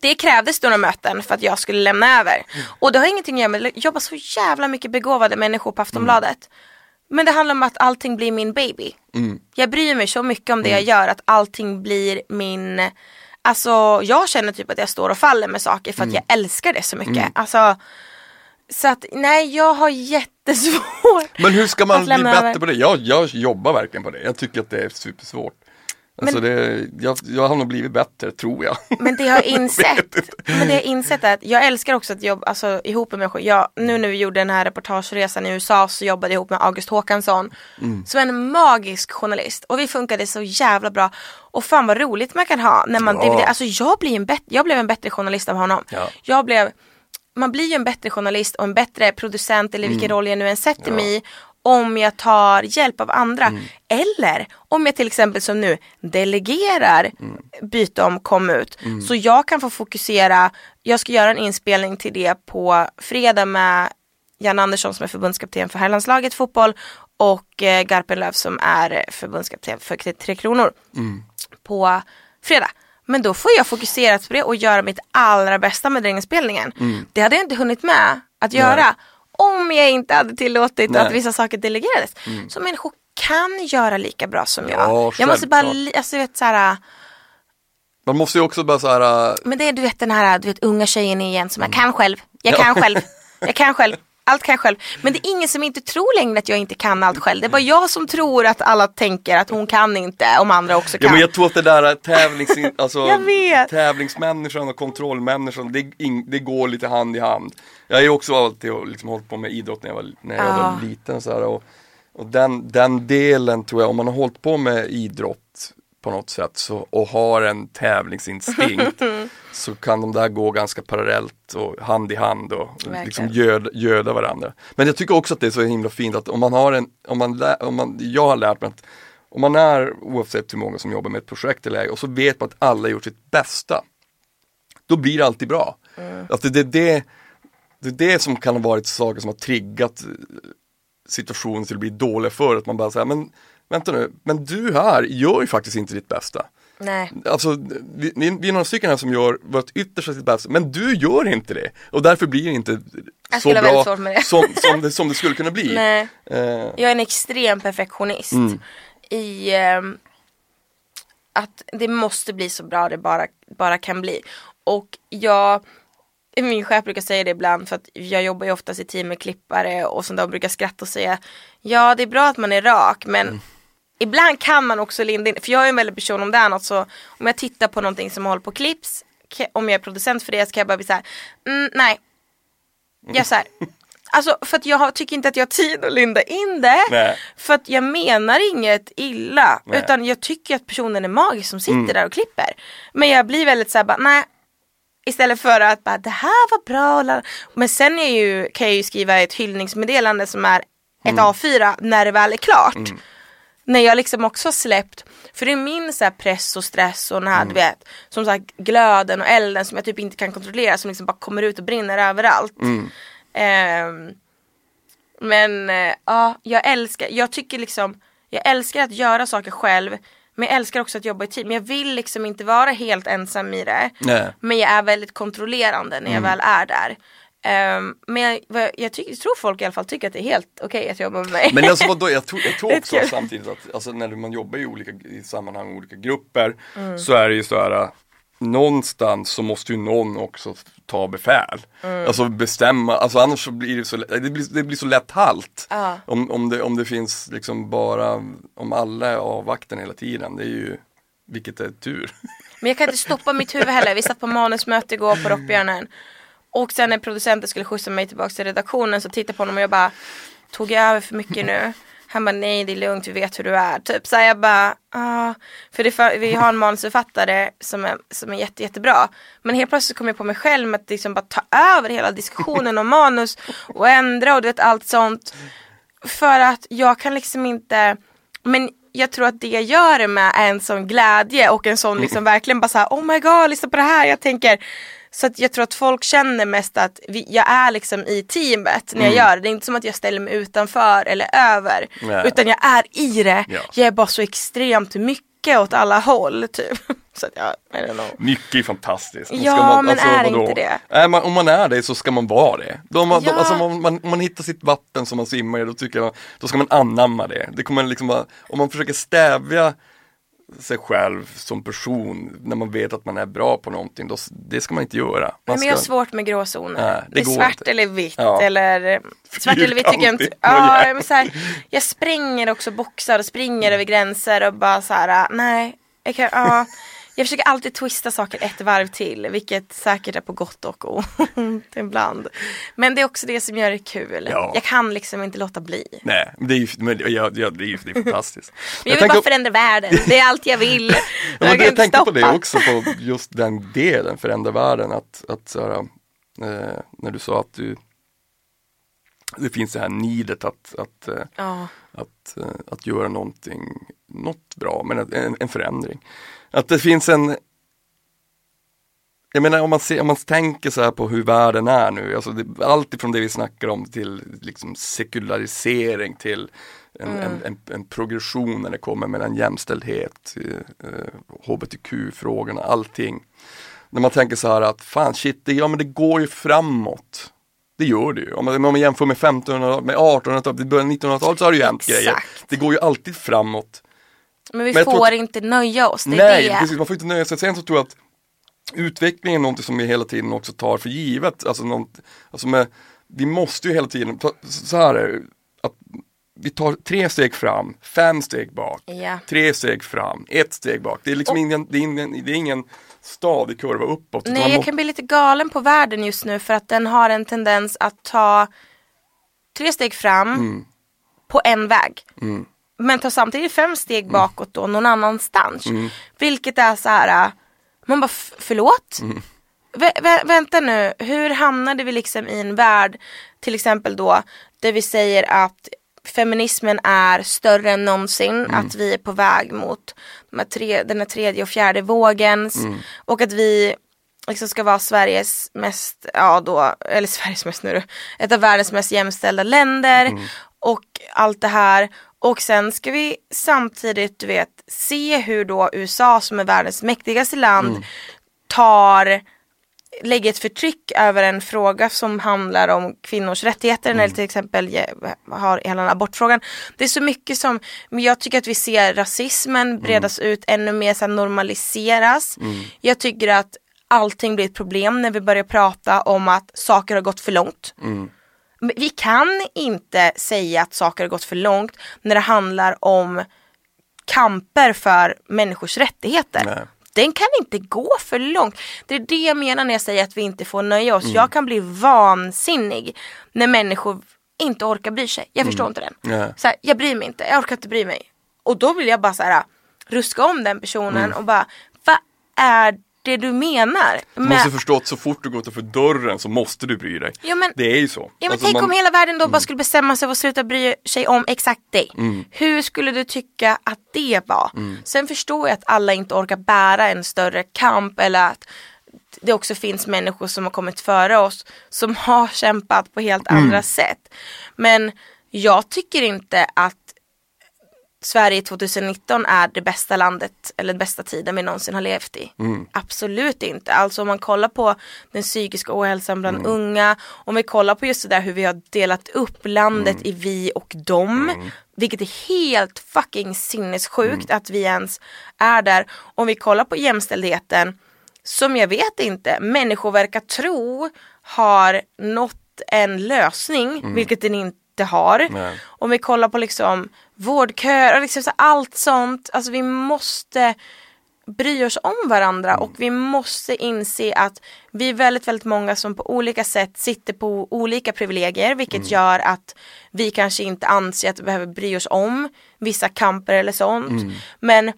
Det krävdes några möten för att jag skulle lämna över. Och det har ingenting att göra med, jag jobbar så jävla mycket begåvade människor på Aftonbladet. Men det handlar om att allting blir min baby. Jag bryr mig så mycket om det jag gör att allting blir min Alltså jag känner typ att jag står och faller med saker för att jag älskar det så mycket. Alltså Så att nej jag har jättesvårt Men hur ska man bli bättre över. på det? Jag, jag jobbar verkligen på det. Jag tycker att det är supersvårt. Alltså det, jag, jag har nog blivit bättre, tror jag. Men det jag har insett, men det jag insett är att jag älskar också att jobba alltså, ihop med människor. Jag, nu när vi gjorde den här reportageresan i USA så jobbade jag ihop med August Håkansson. Som är en magisk journalist. Och vi funkade så jävla bra. Och fan vad roligt man kan ha när man Ja. dividerar. Alltså jag, blir en bet- jag blev en bättre journalist av honom. Ja. Jag blev, man blir ju en bättre journalist och en bättre producent eller vilken roll jag nu än sätter mig i om jag tar hjälp av andra. Eller om jag till exempel som nu delegerar byte om kom ut. Så jag kan få fokusera, jag ska göra en inspelning till det på fredag med Jan Andersson som är förbundskapten för herrlandslaget fotboll och eh, Garpenlöv som är förbundskapten för Tre Kronor på fredag. Men då får jag fokusera på det och göra mitt allra bästa med den inspelningen. Det hade jag inte hunnit med att göra om jag inte hade tillåtit Nej. att vissa saker delegerades. Så människor kan göra lika bra som jag. Ja, jag måste bara, alltså, vet, så här, Man måste ju också bara så här, äh, men det är du vet den här du vet, unga tjejen igen som jag kan själv, jag Ja. kan själv, jag kan själv. Allt kan jag själv. Men det är ingen som inte tror längre att jag inte kan allt själv. Det är bara jag som tror att alla tänker att hon kan inte om andra också kan. Ja men jag tror att det där tävlings, alltså, tävlingsmänniskan och kontrollmänniskan, det, det går lite hand i hand. Jag har ju också alltid liksom hållit på med idrott när jag var, när jag Ja. var liten. Så här, och och den, den delen tror jag, om man har hållit på med idrott på något sätt så, och har en tävlingsinstinkt så kan de där gå ganska parallellt och hand i hand och Verkligen. liksom göd, göda varandra. Men jag tycker också att det är så himla fint att om man har en, om man, lä, om man jag har lärt mig att om man är, oavsett hur många som jobbar med ett projekt eller ej, och så vet man att alla gjort sitt bästa. Då blir det alltid bra. Att det, det, det, det är det som kan ha varit saker som har triggat eh, situationen till att bli dåliga för att man bara säger men vänta nu, men du här gör ju faktiskt inte ditt bästa. Nej. Alltså vi, vi är några stycken här som gör vårt yttersta sitt bästa, men du gör inte det. Och därför blir det inte så bra som, som, det, som det skulle kunna bli. Nej. Eh, Jag är en extrem perfektionist Mm. i ehm, att det måste bli så bra det bara, bara kan bli. Och jag, min chef brukar säga det ibland för att jag jobbar ju oftast i team med klippare och sånt där och brukar skratta och säga Ja det är bra att man är rak men Mm. Ibland kan man också linda in, för jag är en väldig person om det är något så om jag tittar på någonting som håller på klipps om jag är producent för det så kan jag bara bli såhär, mm, nej. Jag så här, Alltså för att jag har, tycker inte att jag har tid att linda in det. Nej. För att jag menar inget illa. Nej. Utan jag tycker att personen är magisk som sitter Mm. där och klipper. Men jag blir väldigt såhär bara, nej. Istället för att bara, det här var bra. Men sen är ju, kan jag ju skriva ett hyllningsmeddelande som är ett Mm. A4 när det väl är klart. När jag liksom också släppt, för det är min så press och stress och den här du vet, som sagt glöden och elden som jag typ inte kan kontrollera som liksom bara kommer ut och brinner överallt. Ehm, men eh, ja, jag älskar, jag tycker liksom, jag älskar att göra saker själv. Men jag älskar också att jobba i team. Men jag vill liksom inte vara helt ensam i det. Nej. Men jag är väldigt kontrollerande när jag väl är där. Ehm, men jag, jag, tycker, jag tror folk i alla fall tycker att det är helt okej att jobba med mig. Men alltså vadå, jag tror, jag tror också samtidigt att alltså, när man jobbar i olika i sammanhang, olika grupper Mm. så är det ju så här äh, Någonstans så måste ju någon också ta befäl. Mm. Alltså bestämma, alltså annars så blir det så, det blir, det blir så lätt halt. Ja. Om, om, det, om det finns liksom bara, om alla är avvaktande hela tiden, det är ju, vilket är tur. Men jag kan inte stoppa mitt huvud heller. Vi satt på manusmöte igår på Rockbjörnen. Och sen när producenten skulle skjutsa mig tillbaka till redaktionen så tittade jag på honom och jag bara Tog jag över för mycket nu? Han bara nej det är lugnt, vi vet hur du är. Typ så här, jag bara ah. För för, vi har en manusförfattare som är, som är jätte, jättebra. Men helt plötsligt kom jag på mig själv med att liksom bara ta över hela diskussionen om manus och ändra och du vet allt sånt. För att jag kan liksom inte Men jag tror att det jag gör det med är en sån glädje och en sån liksom verkligen bara såhär Oh my god, lyssna på det här. Jag tänker så att jag tror att folk känner mest att vi, jag är liksom i teamet när jag gör det. Det är inte som att jag ställer mig utanför eller över. Nej. Utan jag är i det. Ja. Jag är bara så extremt mycket åt alla håll typ. Så att jag, I don't know. Mycket är fantastiskt. Och Ja, men är inte det? Är man, om man är det så ska man vara det. Då man, Ja. då, alltså, om, man, om man hittar sitt vatten som man simmar i, då tycker jag, då ska man anamma det. det kommer liksom, vara- om man försöker stävja sig själv som person när man vet att man är bra på någonting, då, det ska man inte göra. Man men jag har svårt med gråzoner. Det är svart inte. eller vitt Ja. eller Svart eller vitt tycker jag inte. Ja, men så här, jag spränger också boxar och springer över gränser och bara så här, nej. Jag, kan, ja, jag försöker alltid twista saker ett varv till, vilket säkert är på gott och ont ibland. Men det är också det som gör det kul. Ja. Jag kan liksom inte låta bli. Nej, men det är ju men, ja, ja, det är, ju- det är fantastiskt. Men jag vill bara förändra världen, det är allt jag vill. Ja, men jag inte tänkte på det också, på just den delen, förändra världen. Att, att så här, eh, när du sa att du det finns det här nidet att, att, eh, Ja, att, eh, att göra någonting, något bra, men att- en, en förändring. Att det finns en jag menar om man, ser, om man tänker så här på hur världen är nu, alltså det, allt ifrån det vi snackar om till liksom sekularisering till en, en, en, en progression när det kommer mellan jämställdhet, eh, hbtq-frågorna, allting. När man tänker så här att fan shit, det, ja men det går ju framåt. Det gör det ju. Om man, om man jämför med 1500 med 1800-talet, i början av 1900-talet så har det ju hänt grejer. Det går ju alltid framåt. Men vi Men får att- inte nöja oss, det Nej, det. precis, man får inte nöja sig. Sen så tror jag att utvecklingen är någonting som vi hela tiden också tar för givet. Alltså, något, alltså med, vi måste ju hela tiden, ta, så här är att vi tar tre steg fram, fem steg bak, Ja. tre steg fram, ett steg bak. Det är liksom ingen, det är ingen, det är ingen stadig kurva uppåt. Nej, jag kan bli lite galen på världen just nu för att den har en tendens att ta tre steg fram Mm. på en väg. Men tar samtidigt fem Mm. steg bakåt då någon annanstans. Vilket är så här, äh, man bara "F- förlåt? Mm. Vä- vä- vänta nu, hur hamnade vi liksom i en värld till exempel då där vi säger att feminismen är större än någonsin, Mm. att vi är på väg mot de här tre, den här tredje och fjärde vågens Mm. och att vi liksom ska vara Sveriges mest, ja då, eller Sveriges mest nu ett av världens mest jämställda länder Mm. och allt det här. Och sen ska vi samtidigt, du vet, se hur då USA som är världens mäktigaste land Mm. tar lägger ett förtryck över en fråga som handlar om kvinnors rättigheter Mm. eller till exempel ge- har hela abortfrågan. Det är så mycket som, men jag tycker att vi ser rasismen bredas ut ännu mer, så normaliseras. Jag tycker att allting blir ett problem när vi börjar prata om att saker har gått för långt. Vi kan inte säga att saker har gått för långt när det handlar om kamper för människors rättigheter. Nej. Den kan inte gå för långt. Det är det jag menar när jag säger att vi inte får nöja oss. Jag kan bli vansinnig när människor inte orkar bry sig. Jag förstår inte den. Nej. Så här, jag bryr mig inte, jag orkar inte bry mig. Och då vill jag bara så här, ruska om den personen och bara, vad är det du menar? Du måste förstå att så fort du går utanför dörren så måste du bry dig. Ja, men- det är ju så. Ja men Alltså, tänk man- om hela världen då bara skulle bestämma sig för att sluta bry sig om exakt dig. Mm. Hur skulle du tycka att det var? Sen förstår jag att alla inte orkar bära en större kamp eller att det också finns människor som har kommit före oss som har kämpat på helt Mm. andra sätt. Men jag tycker inte att Sverige 2019 är det bästa landet eller den bästa tiden vi någonsin har levt i. Absolut inte. Alltså om man kollar på den psykiska ohälsan bland unga, om vi kollar på just det där hur vi har delat upp landet i vi och dem. Vilket är helt fucking sinnessjukt att vi ens är där. Om vi kollar på jämställdheten, som jag vet inte, människor verkar tro har nått en lösning, vilket den inte har. Nej. Om vi kollar på liksom vårdköer och liksom så allt sånt. Alltså vi måste bry oss om varandra och vi måste inse att vi är väldigt, väldigt många som på olika sätt sitter på olika privilegier vilket gör att vi kanske inte anser att vi behöver bry oss om vissa kamper eller sånt. Men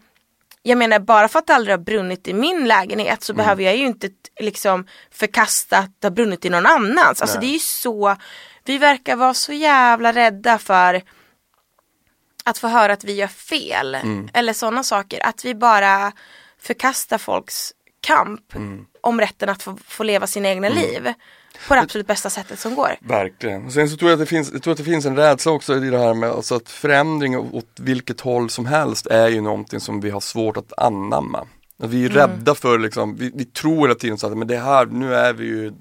jag menar bara för att det aldrig har brunnit i min lägenhet så behöver jag ju inte liksom förkasta att det har brunnit i någon annans. Alltså det är ju så, vi verkar vara så jävla rädda för att få höra att vi gör fel. Eller sådana saker. Att vi bara förkastar folks kamp om rätten att få, få leva sina egna liv. På det absolut bästa sättet som går. Verkligen. Sen så tror jag att det finns, jag tror att det finns en rädsla också i det här med alltså att förändring åt vilket håll som helst är ju någonting som vi har svårt att anamma. Att vi är Mm. rädda för liksom, vi, vi tror hela tiden så att men det här, nu är vi ju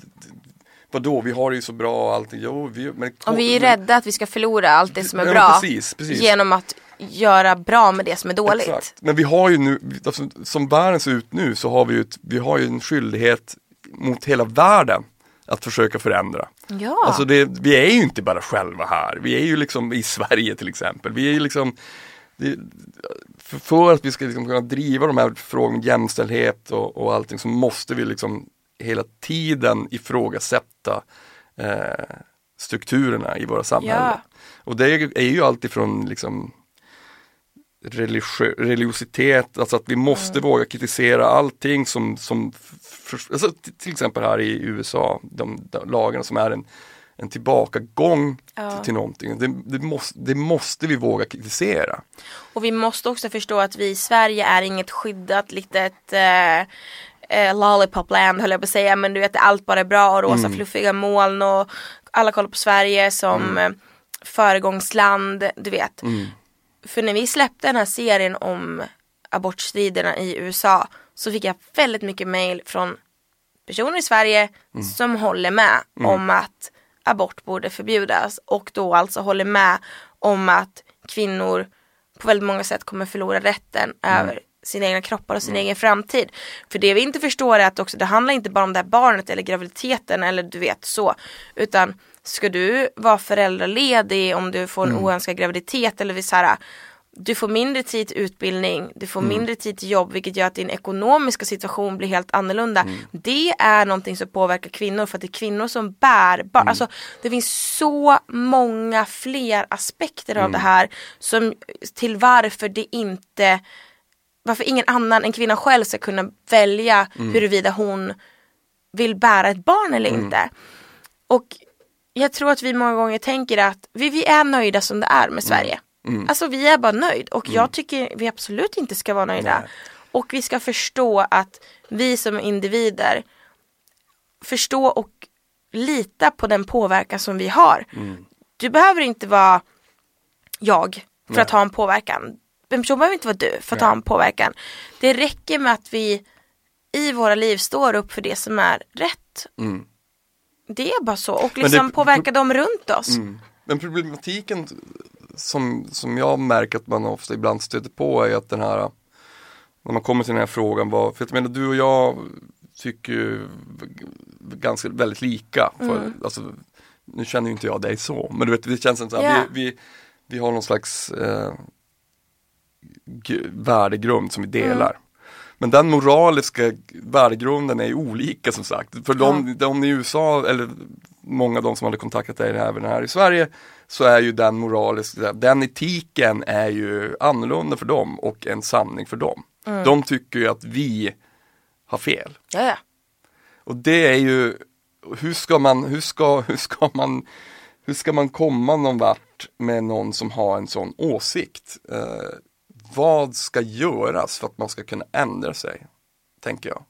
Vadå, vi har det ju så bra och allting. Jo, vi, men, Om vi är rädda att vi ska förlora allt det som är bra. precis, precis. Genom att göra bra med det som är dåligt. Exakt. Men vi har ju nu, alltså, som världen ser ut nu så har vi ju, ett, vi har ju en skyldighet mot hela världen att försöka förändra. Ja. Alltså det, vi är ju inte bara själva här. Vi är ju liksom i Sverige till exempel. Vi är ju liksom det, för, för att vi ska liksom kunna driva de här frågorna om jämställdhet och, och allting så måste vi liksom hela tiden ifrågasätta eh, strukturerna i våra samhällen. Ja. Och det är ju alltifrån liksom religiö- religiositet, alltså att vi måste Mm. våga kritisera allting som, som för, alltså till exempel här i USA, de, de lagarna som är en, en tillbakagång Ja. till, till någonting. Det, det, måste, det måste vi våga kritisera. Och vi måste också förstå att vi i Sverige är inget skyddat litet eh, eh, lollipopland höll jag på att säga. Men du vet allt bara är bra och rosa fluffiga moln och alla kollar på Sverige som mm. föregångsland. Du vet. För när vi släppte den här serien om abortstriderna i USA så fick jag väldigt mycket mail från personer i Sverige som håller med om att abort borde förbjudas och då alltså håller med om att kvinnor på väldigt många sätt kommer förlora rätten över sina egna kroppar och sin egen framtid. För det vi inte förstår är att också det handlar inte bara om det här barnet eller graviditeten eller du vet så. Utan ska du vara föräldraledig om du får en oönskad graviditet eller så här, du får mindre tid till utbildning, du får Mm. mindre tid till jobb vilket gör att din ekonomiska situation blir helt annorlunda. Mm. Det är någonting som påverkar kvinnor för att det är kvinnor som bär barn. Mm. Alltså, det finns så många fler aspekter Mm. av det här som, till varför det inte varför ingen annan än kvinnan själv ska kunna välja Mm. huruvida hon vill bära ett barn eller inte. Och jag tror att vi många gånger tänker att vi, vi är nöjda som det är med Sverige. Alltså vi är bara nöjd och jag tycker vi absolut inte ska vara nöjda. Nej. Och vi ska förstå att vi som individer förstå och lita på den påverkan som vi har. Du behöver inte vara jag för att ha en påverkan. En person behöver inte vara du för att ha en påverkan. Det räcker med att vi i våra liv står upp för det som är rätt. Mm. Det är bara så. Och det- liksom påverka dem runt oss. Mm. Men problematiken som, som jag märker att man ofta ibland stöter på är att den här när man kommer till den här frågan vad, för jag menar du och jag tycker ju ganska väldigt lika. För, Mm. alltså, nu känner ju inte jag dig så, men du vet det känns som att Ja. vi, vi, vi har någon slags eh, värdegrund som vi Mm. delar. Men den moraliska värdegrunden är ju olika som sagt. För de, de i USA, eller många av de som hade kontaktat dig även här i Sverige, så är ju den moraliska, den etiken är ju annorlunda för dem och en sanning för dem. De tycker ju att vi har fel. Ja, ja. Och det är ju, hur ska man, hur ska, hur ska man, hur ska man komma någon vart med någon som har en sån åsikt? Eh, vad ska göras för att man ska kunna ändra sig? Tänker jag.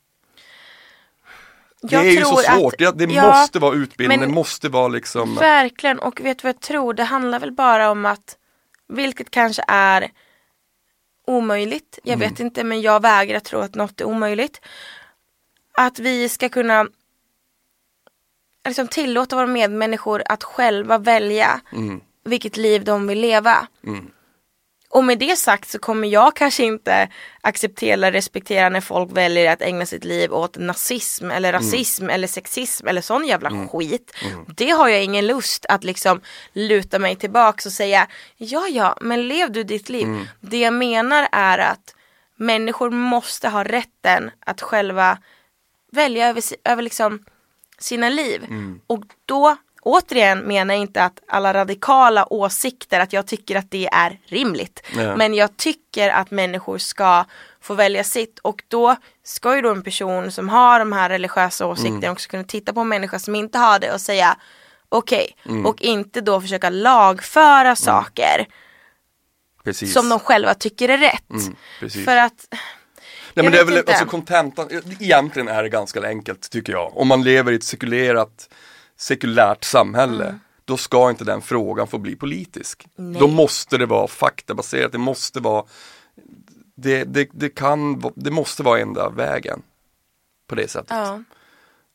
Det Jag är ju så tror att- svårt, det, det ja, måste vara utbildning, men- det måste vara liksom Verkligen, och vet du vad jag tror? Det handlar väl bara om att, vilket kanske är omöjligt, jag vet inte men jag vägrar tro att något är omöjligt. Att vi ska kunna liksom tillåta våra medmänniskor att själva välja Mm. vilket liv de vill leva. Och med det sagt så kommer jag kanske inte acceptera eller respektera när folk väljer att ägna sitt liv åt nazism eller rasism eller sexism eller sån jävla skit. Det har jag ingen lust att liksom luta mig tillbaks och säga ja ja men lev du ditt liv. Det jag menar är att människor måste ha rätten att själva välja över, över liksom sina liv. Och då, återigen menar jag inte att alla radikala åsikter, att jag tycker att det är rimligt. Ja. Men jag tycker att människor ska få välja sitt och då ska ju då en person som har de här religiösa åsikterna också kunna titta på en människa som inte har det och säga okej, och inte då försöka lagföra saker precis. som de själva tycker är rätt. Mm. För att Nej men det är väl, inte. alltså kontentan, egentligen är det ganska enkelt tycker jag. Om man lever i ett sekulerat, sekulärt samhälle, då ska inte den frågan få bli politisk. Nej. Då måste det vara faktabaserat, det måste vara, det, det, det kan, det måste vara enda vägen. På det sättet. Ja.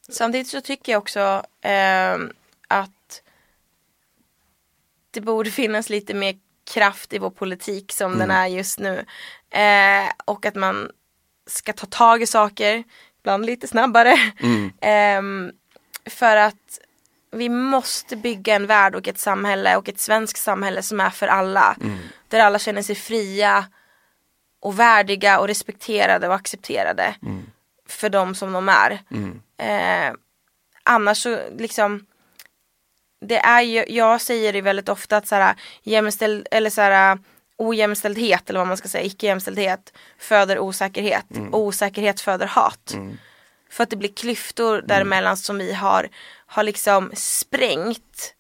Samtidigt så tycker jag också ehm, att det borde finnas lite mer kraft i vår politik som den är just nu. Eh, och att man ska ta tag i saker, ibland lite snabbare. Ehm, för att vi måste bygga en värld och ett samhälle och ett svenskt samhälle som är för alla. Där alla känner sig fria och värdiga och respekterade och accepterade för dem som de är. Eh, annars så liksom det är ju, jag säger det väldigt ofta att såhär jämställd, eller såhär ojämställdhet eller vad man ska säga, icke-jämställdhet föder osäkerhet och osäkerhet föder hat. För att det blir klyftor däremellan som vi har, har liksom sprängt.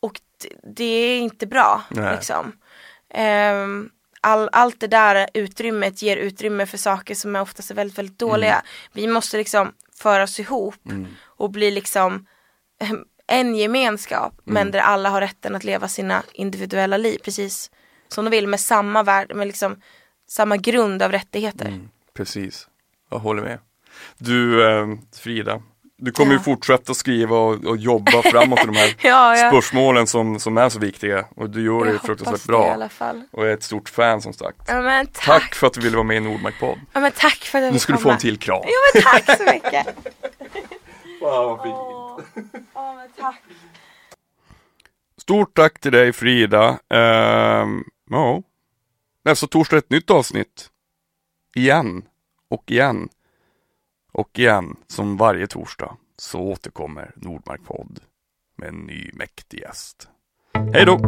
Och det, är inte bra. Nej. Liksom. Ehm, all, allt det där utrymmet ger utrymme för saker som är oftast är väldigt, väldigt dåliga. Vi måste liksom föra oss ihop och bli liksom ehm, en gemenskap men där alla har rätten att leva sina individuella liv precis som de vill med samma värld, med liksom samma grund av rättigheter. Precis, jag håller med. Du eh, Frida, du kommer ju Ja. fortsätta skriva och, och jobba framåt i de här Ja, ja. spörsmålen som, som är så viktiga och du gör det ju Jag fruktansvärt hoppas det i bra. alla fall. Och är ett stort fan som sagt. Ja, men tack. Tack för att du ville vara med i Nordmark podd. Ja, men tack för att jag Nu ska du få en till kram. Jo men tack så mycket. Wow, vad fint. Ja, men tack. Stort tack till dig Frida. Ehm, ja, Nästa torsdag ett nytt avsnitt. Igen. Och igen. Och igen, som varje torsdag, så återkommer Nordmark podd med en ny mäktig gäst. Hej då!